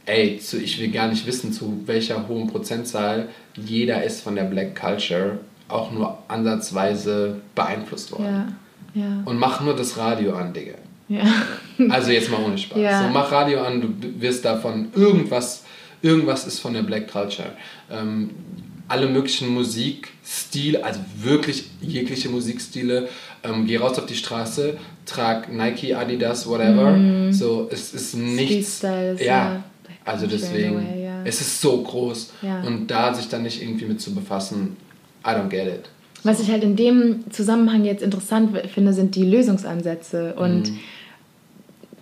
ey, zu, ich will gar nicht wissen, zu welcher hohen Prozentzahl jeder ist von der Black Culture auch nur ansatzweise beeinflusst worden. Ja, ja, Und mach nur das Radio an, Digga. ja. Also jetzt mal ohne Spaß. Ja. So, mach Radio an, du wirst davon irgendwas, irgendwas ist von der Black Culture. Ähm, alle möglichen Musikstile, also wirklich jegliche Musikstile. Ähm, geh raus auf die Straße, trag Nike, Adidas, whatever. So, es ist nichts. Ja. ja Also deswegen, away, ja. es ist so groß. Ja. Und da sich dann nicht irgendwie mit zu befassen, I don't get it. Was ich halt in dem Zusammenhang jetzt interessant finde, sind die Lösungsansätze und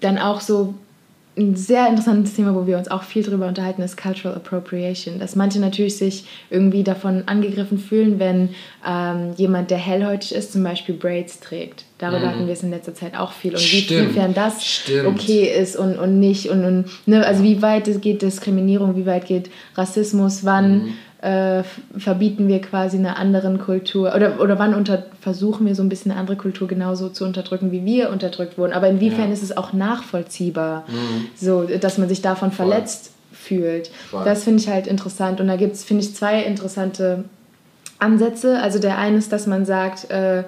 dann auch so ein sehr interessantes Thema, wo wir uns auch viel drüber unterhalten, ist Cultural Appropriation. Dass manche natürlich sich irgendwie davon angegriffen fühlen, wenn ähm, jemand, der hellhäutig ist, zum Beispiel Braids trägt. Darüber hatten wir es in letzter Zeit auch viel. Und wie Stimmt. inwiefern das Stimmt. okay ist und, und nicht. Und, und ne, also wie weit geht Diskriminierung, wie weit geht Rassismus, wann äh, verbieten wir quasi einer anderen Kultur oder, oder wann unter, versuchen wir so ein bisschen eine andere Kultur genauso zu unterdrücken, wie wir unterdrückt wurden. Aber inwiefern Ja. ist es auch nachvollziehbar, so, dass man sich davon verletzt fühlt. Voll. Das finde ich halt interessant. Und da gibt es, finde ich, zwei interessante Ansätze. Also der eine ist, dass man sagt, äh,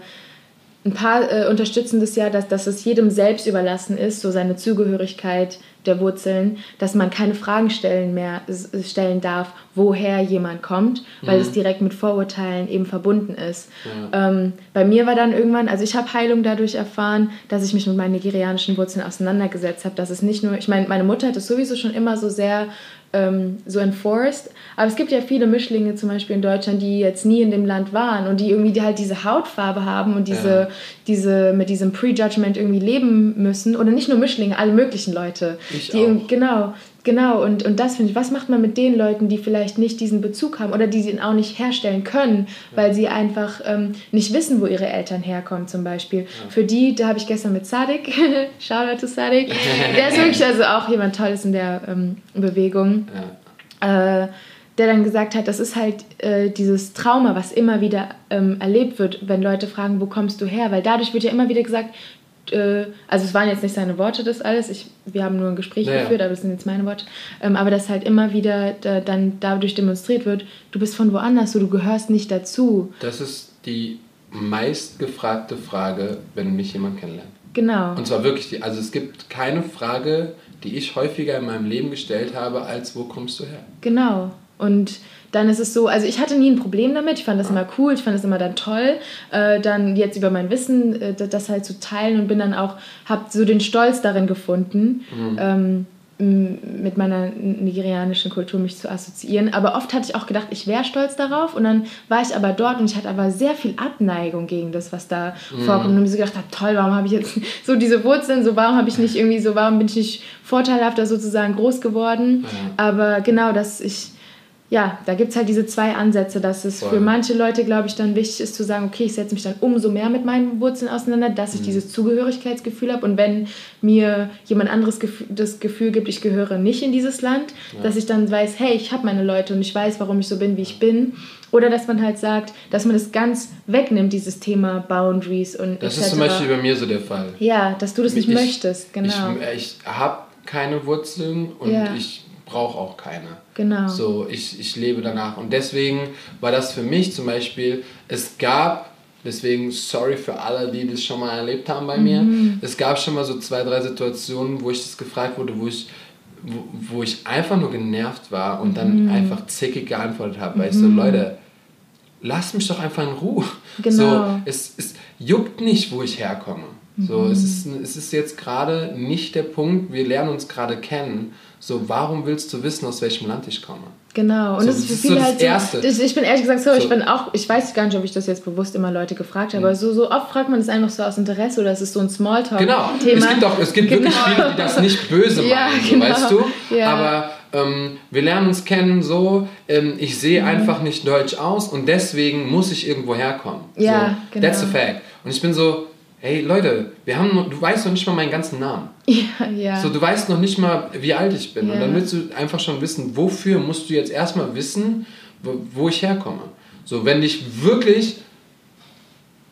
ein paar äh, unterstützen das ja, dass, dass es jedem selbst überlassen ist, so seine Zugehörigkeit der Wurzeln, dass man keine Fragen stellen mehr stellen darf, woher jemand kommt, weil es direkt mit Vorurteilen eben verbunden ist. Ähm, bei mir war dann irgendwann, also ich habe Heilung dadurch erfahren, dass ich mich mit meinen nigerianischen Wurzeln auseinandergesetzt habe. Dass es nicht nur, ich meine, meine Mutter hat es sowieso schon immer so sehr ähm, so enforced. Aber es gibt ja viele Mischlinge zum Beispiel in Deutschland, die jetzt nie in dem Land waren und die irgendwie die halt diese Hautfarbe haben und diese, Ja. diese mit diesem Prejudgment irgendwie leben müssen. Oder nicht nur Mischlinge, alle möglichen Leute. Ich die auch. Genau, genau. Und, und das finde ich, was macht man mit den Leuten, die vielleicht nicht diesen Bezug haben oder die sie auch nicht herstellen können, weil sie einfach ähm, nicht wissen, wo ihre Eltern herkommen zum Beispiel. Für die, da habe ich gestern mit Sadik, Shoutout to Sadik, der ist wirklich also auch jemand Tolles in der ähm, Bewegung Ja. äh, der dann gesagt hat, das ist halt äh, dieses Trauma, was immer wieder ähm, erlebt wird, wenn Leute fragen, wo kommst du her? Weil dadurch wird ja immer wieder gesagt, äh, also es waren jetzt nicht seine Worte das alles, ich, wir haben nur ein Gespräch Ja, ja. geführt, aber das sind jetzt meine Worte, ähm, aber dass halt immer wieder da, dann dadurch demonstriert wird, du bist von woanders, so du gehörst nicht dazu. Das ist die meistgefragte Frage, wenn mich jemand kennenlernt. Genau. Und zwar wirklich, die, also es gibt keine Frage, die ich häufiger in meinem Leben gestellt habe, als wo kommst du her? Genau. Und dann ist es so, also ich hatte nie ein Problem damit, ich fand das immer cool, ich fand das immer dann toll, äh, dann jetzt über mein Wissen äh, das halt zu teilen und bin dann auch, habe so den Stolz darin gefunden, ähm, m- mit meiner nigerianischen Kultur mich zu assoziieren. Aber oft hatte ich auch gedacht, ich wäre stolz darauf und dann war ich aber dort und ich hatte aber sehr viel Abneigung gegen das, was da vorkommt. Und mir so gedacht habe, toll, warum habe ich jetzt so diese Wurzeln, so warum habe ich nicht irgendwie so, warum bin ich nicht vorteilhafter sozusagen groß geworden. Aber genau, dass ich ja, da gibt es halt diese zwei Ansätze, dass es Voll. für manche Leute, glaube ich, dann wichtig ist zu sagen, okay, ich setze mich dann umso mehr mit meinen Wurzeln auseinander, dass ich mhm. dieses Zugehörigkeitsgefühl habe. Und wenn mir jemand anderes das Gefühl gibt, ich gehöre nicht in dieses Land, ja. dass ich dann weiß, hey, ich habe meine Leute und ich weiß, warum ich so bin, wie ich bin. Oder dass man halt sagt, dass man das ganz wegnimmt, dieses Thema Boundaries und Das ist zum Beispiel bei mir so der Fall. Ja, dass du das nicht ich, möchtest, genau. Ich, ich habe keine Wurzeln und ja. ich brauche auch keine. Genau. So, ich, ich lebe danach. Und deswegen war das für mich zum Beispiel, es gab, deswegen sorry für alle, die das schon mal erlebt haben bei mhm. mir, es gab schon mal so zwei, drei Situationen, wo ich das gefragt wurde, wo ich wo, wo ich einfach nur genervt war und dann mhm. einfach zickig geantwortet habe, weil ich so, mhm. Leute, lasst mich doch einfach in Ruhe. Genau. So, es, es juckt nicht, wo ich herkomme. So, es, ist, es ist jetzt gerade nicht der Punkt, wir lernen uns gerade kennen. So, warum willst du wissen, aus welchem Land ich komme? Genau, und so, das ist für viele so halt Erste. so. Ich bin ehrlich gesagt so, so, ich bin auch, ich weiß gar nicht, ob ich das jetzt bewusst immer Leute gefragt habe, mhm. aber so, so oft fragt man das einfach so aus Interesse oder es ist so ein Smalltalk-Thema. Genau, es gibt, auch, es gibt genau. wirklich viele, die das nicht böse meinen, ja, genau. weißt du? Ja. Aber ähm, wir lernen uns kennen so, ähm, ich sehe mhm. einfach nicht deutsch aus und deswegen muss ich irgendwo herkommen. Ja, genau. That's a fact. Und ich bin so, hey Leute, wir haben noch, du weißt noch nicht mal meinen ganzen Namen. Ja, ja. So, du weißt noch nicht mal, wie alt ich bin. Ja. Und dann willst du einfach schon wissen, wofür musst du jetzt erstmal wissen, wo, wo ich herkomme. So, wenn dich wirklich,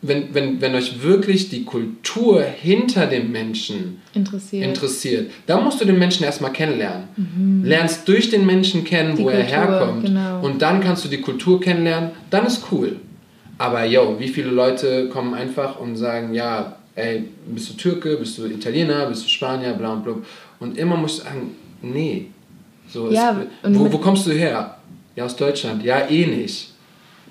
wenn, wenn, wenn euch wirklich die Kultur hinter dem Menschen interessiert, interessiert dann musst du den Menschen erstmal kennenlernen. Mhm. Lernst durch den Menschen kennen, die wo Kultur, er herkommt. Genau. Und dann kannst du die Kultur kennenlernen, dann ist cool. Aber yo, wie viele Leute kommen einfach und sagen, ja, ey, bist du Türke, bist du Italiener, bist du Spanier, bla und bla. Und immer musst du sagen, nee. So ja, ist, wo, wo kommst du her? Ja, aus Deutschland. Ja, eh nicht.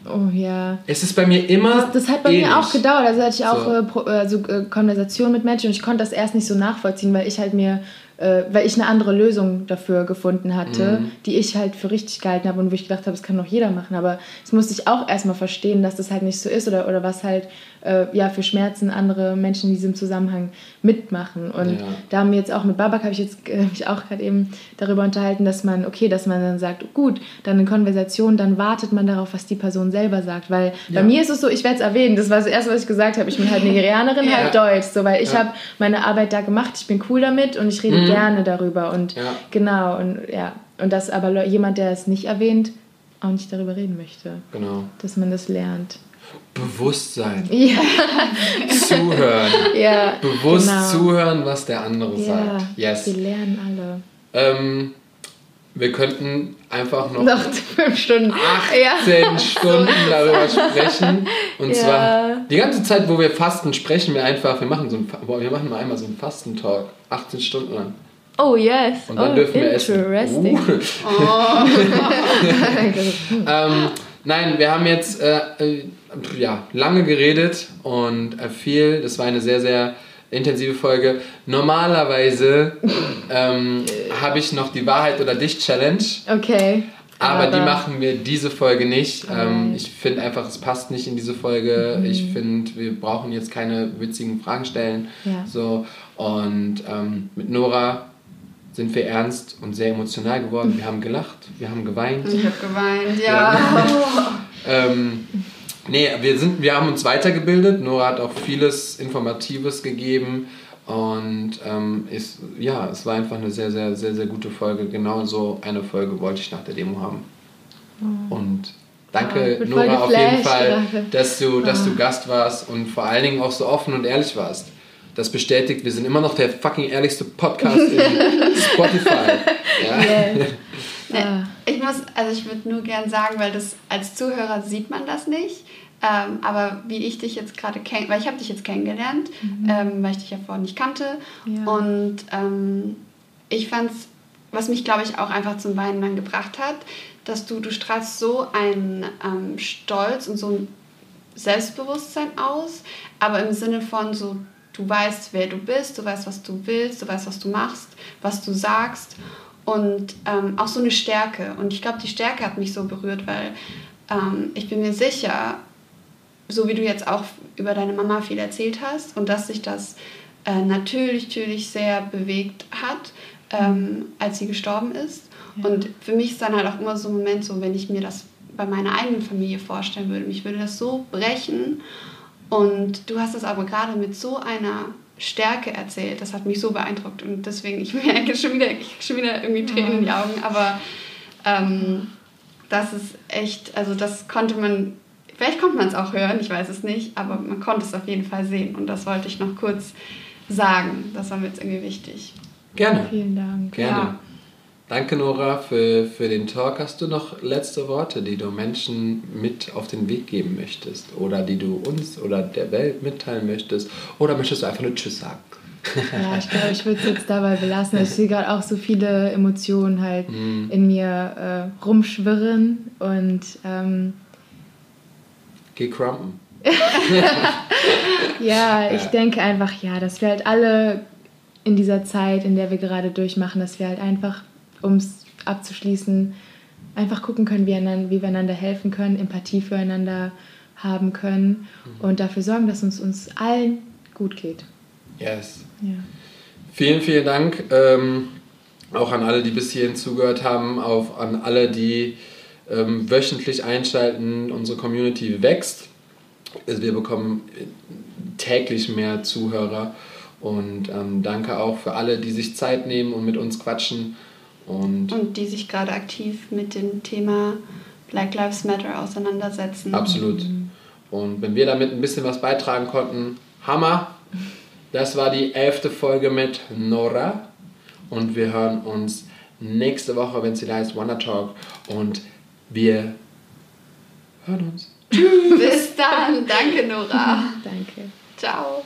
Oh ja. Es ist bei mir immer. Das, das hat bei eh mir auch gedauert. Also hatte ich auch so. äh, also, äh, Konversationen mit Menschen und ich konnte das erst nicht so nachvollziehen, weil ich halt mir äh, weil ich eine andere Lösung dafür gefunden hatte, mhm. die ich halt für richtig gehalten habe und wo ich gedacht habe, das kann doch jeder machen. Aber das musste ich auch erstmal verstehen, dass das halt nicht so ist oder, oder was halt äh, ja, für Schmerzen andere Menschen in diesem Zusammenhang mitmachen. Und ja. da haben wir jetzt auch mit Babak, habe ich jetzt äh, mich auch gerade eben darüber unterhalten, dass man, okay, dass man dann sagt, gut, dann eine Konversation, dann wartet man darauf, was die Person selber sagt. Weil ja. bei mir ist es so, ich werde es erwähnen, das war das Erste, was ich gesagt habe, ich bin halt Nigerianerin, ja. halt Deutsch, so, weil ich habe meine Arbeit da gemacht, ich bin cool damit und ich rede mhm. Gerne darüber. Und genau, und ja, und dass aber jemand, der es nicht erwähnt, auch nicht darüber reden möchte. Genau. Dass man das lernt. Bewusstsein. Ja. Zuhören. Ja, Bewusst genau. zuhören, was der andere ja, sagt. Yes. Wir lernen alle. Ähm, wir könnten einfach noch, noch fünf Stunden. 18 ja. Stunden darüber sprechen. Und ja. zwar die ganze Zeit, wo wir fasten, sprechen wir einfach, wir machen, so ein, wir machen mal einmal so einen Fastentalk. 18 Stunden lang. Oh yes. Und dann oh, dürfen wir essen. Interesting. Uh. Oh. ähm, nein, wir haben jetzt äh, äh ja, lange geredet und äh, viel. Das war eine sehr, sehr intensive Folge. Normalerweise ähm, habe ich noch die Wahrheit oder dich Challenge. Okay. Aber, aber die machen wir diese Folge nicht. Ähm, ich finde einfach, es passt nicht in diese Folge. Mhm. Ich finde, wir brauchen jetzt keine witzigen Fragen stellen. Ja. So. Und ähm, mit Nora sind wir ernst und sehr emotional geworden. Wir haben gelacht, wir haben geweint. Ich habe geweint, ja. ähm, Nee, wir, sind, wir haben uns weitergebildet. Nora hat auch vieles Informatives gegeben. Und ähm, ist, ja, es war einfach eine sehr, sehr, sehr, sehr gute Folge. Genau so eine Folge wollte ich nach der Demo haben. Oh. Und danke, ja, Nora, auf jeden Fall, dass du, dass du ah. Gast warst und vor allen Dingen auch so offen und ehrlich warst. Das bestätigt, wir sind immer noch der fucking ehrlichste Podcast in Spotify. Ja. Yeah. Ja. Ich muss, also ich würde nur gern sagen, weil das als Zuhörer sieht man das nicht. Ähm, aber wie ich dich jetzt gerade kenne, weil ich habe dich jetzt kennengelernt, mhm. ähm, weil ich dich ja vorher nicht kannte. Ja. Und ähm, ich fand es, was mich glaube ich auch einfach zum Weinen dann gebracht hat, dass du, du strahlst so einen ähm, Stolz und so ein Selbstbewusstsein aus, aber im Sinne von so, du weißt, wer du bist, du weißt, was du willst, du weißt, was du machst, was du sagst und ähm, auch so eine Stärke. Und ich glaube, die Stärke hat mich so berührt, weil ähm, ich bin mir sicher, so wie du jetzt auch über deine Mama viel erzählt hast und dass sich das äh, natürlich, natürlich sehr bewegt hat, ähm, als sie gestorben ist. Ja. Und für mich ist dann halt auch immer so ein Moment, so wenn ich mir das bei meiner eigenen Familie vorstellen würde, mich würde das so brechen. Und du hast es aber gerade mit so einer Stärke erzählt. Das hat mich so beeindruckt und deswegen, ich merke schon wieder, ich schon wieder irgendwie Tränen in die Augen, aber ähm, das ist echt, also das konnte man, vielleicht konnte man es auch hören, ich weiß es nicht, aber man konnte es auf jeden Fall sehen und das wollte ich noch kurz sagen. Das war mir jetzt irgendwie wichtig. Gerne. Vielen Dank. Gerne. Ja. Danke, Nora, für, für den Talk. Hast du noch letzte Worte, die du Menschen mit auf den Weg geben möchtest? Oder die du uns oder der Welt mitteilen möchtest? Oder möchtest du einfach nur Tschüss sagen? Ja, ich glaube, ich würde es jetzt dabei belassen. Ich sehe gerade auch so viele Emotionen halt mm. in mir äh, rumschwirren und. Ähm, Geh crumpen. ja, ich ja. denke einfach, ja, dass wir halt alle in dieser Zeit, in der wir gerade durchmachen, dass wir halt einfach um es abzuschließen, einfach gucken können, wie, einander, wie wir einander helfen können, Empathie füreinander haben können mhm. und dafür sorgen, dass uns uns allen gut geht. Yes. Ja. Vielen, vielen Dank ähm, auch an alle, die bis hierhin zugehört haben, auch an alle, die ähm, wöchentlich einschalten. Unsere Community wächst. Also wir bekommen täglich mehr Zuhörer und ähm, danke auch für alle, die sich Zeit nehmen und mit uns quatschen. Und, und die sich gerade aktiv mit dem Thema Black Lives Matter auseinandersetzen. Absolut. Und wenn wir damit ein bisschen was beitragen konnten, Hammer. Das war die elfte Folge mit Nora. Und wir hören uns nächste Woche, wenn es wieder heißt Wonder Talk. Und wir hören uns. Bis dann. Danke, Nora. Danke. Ciao.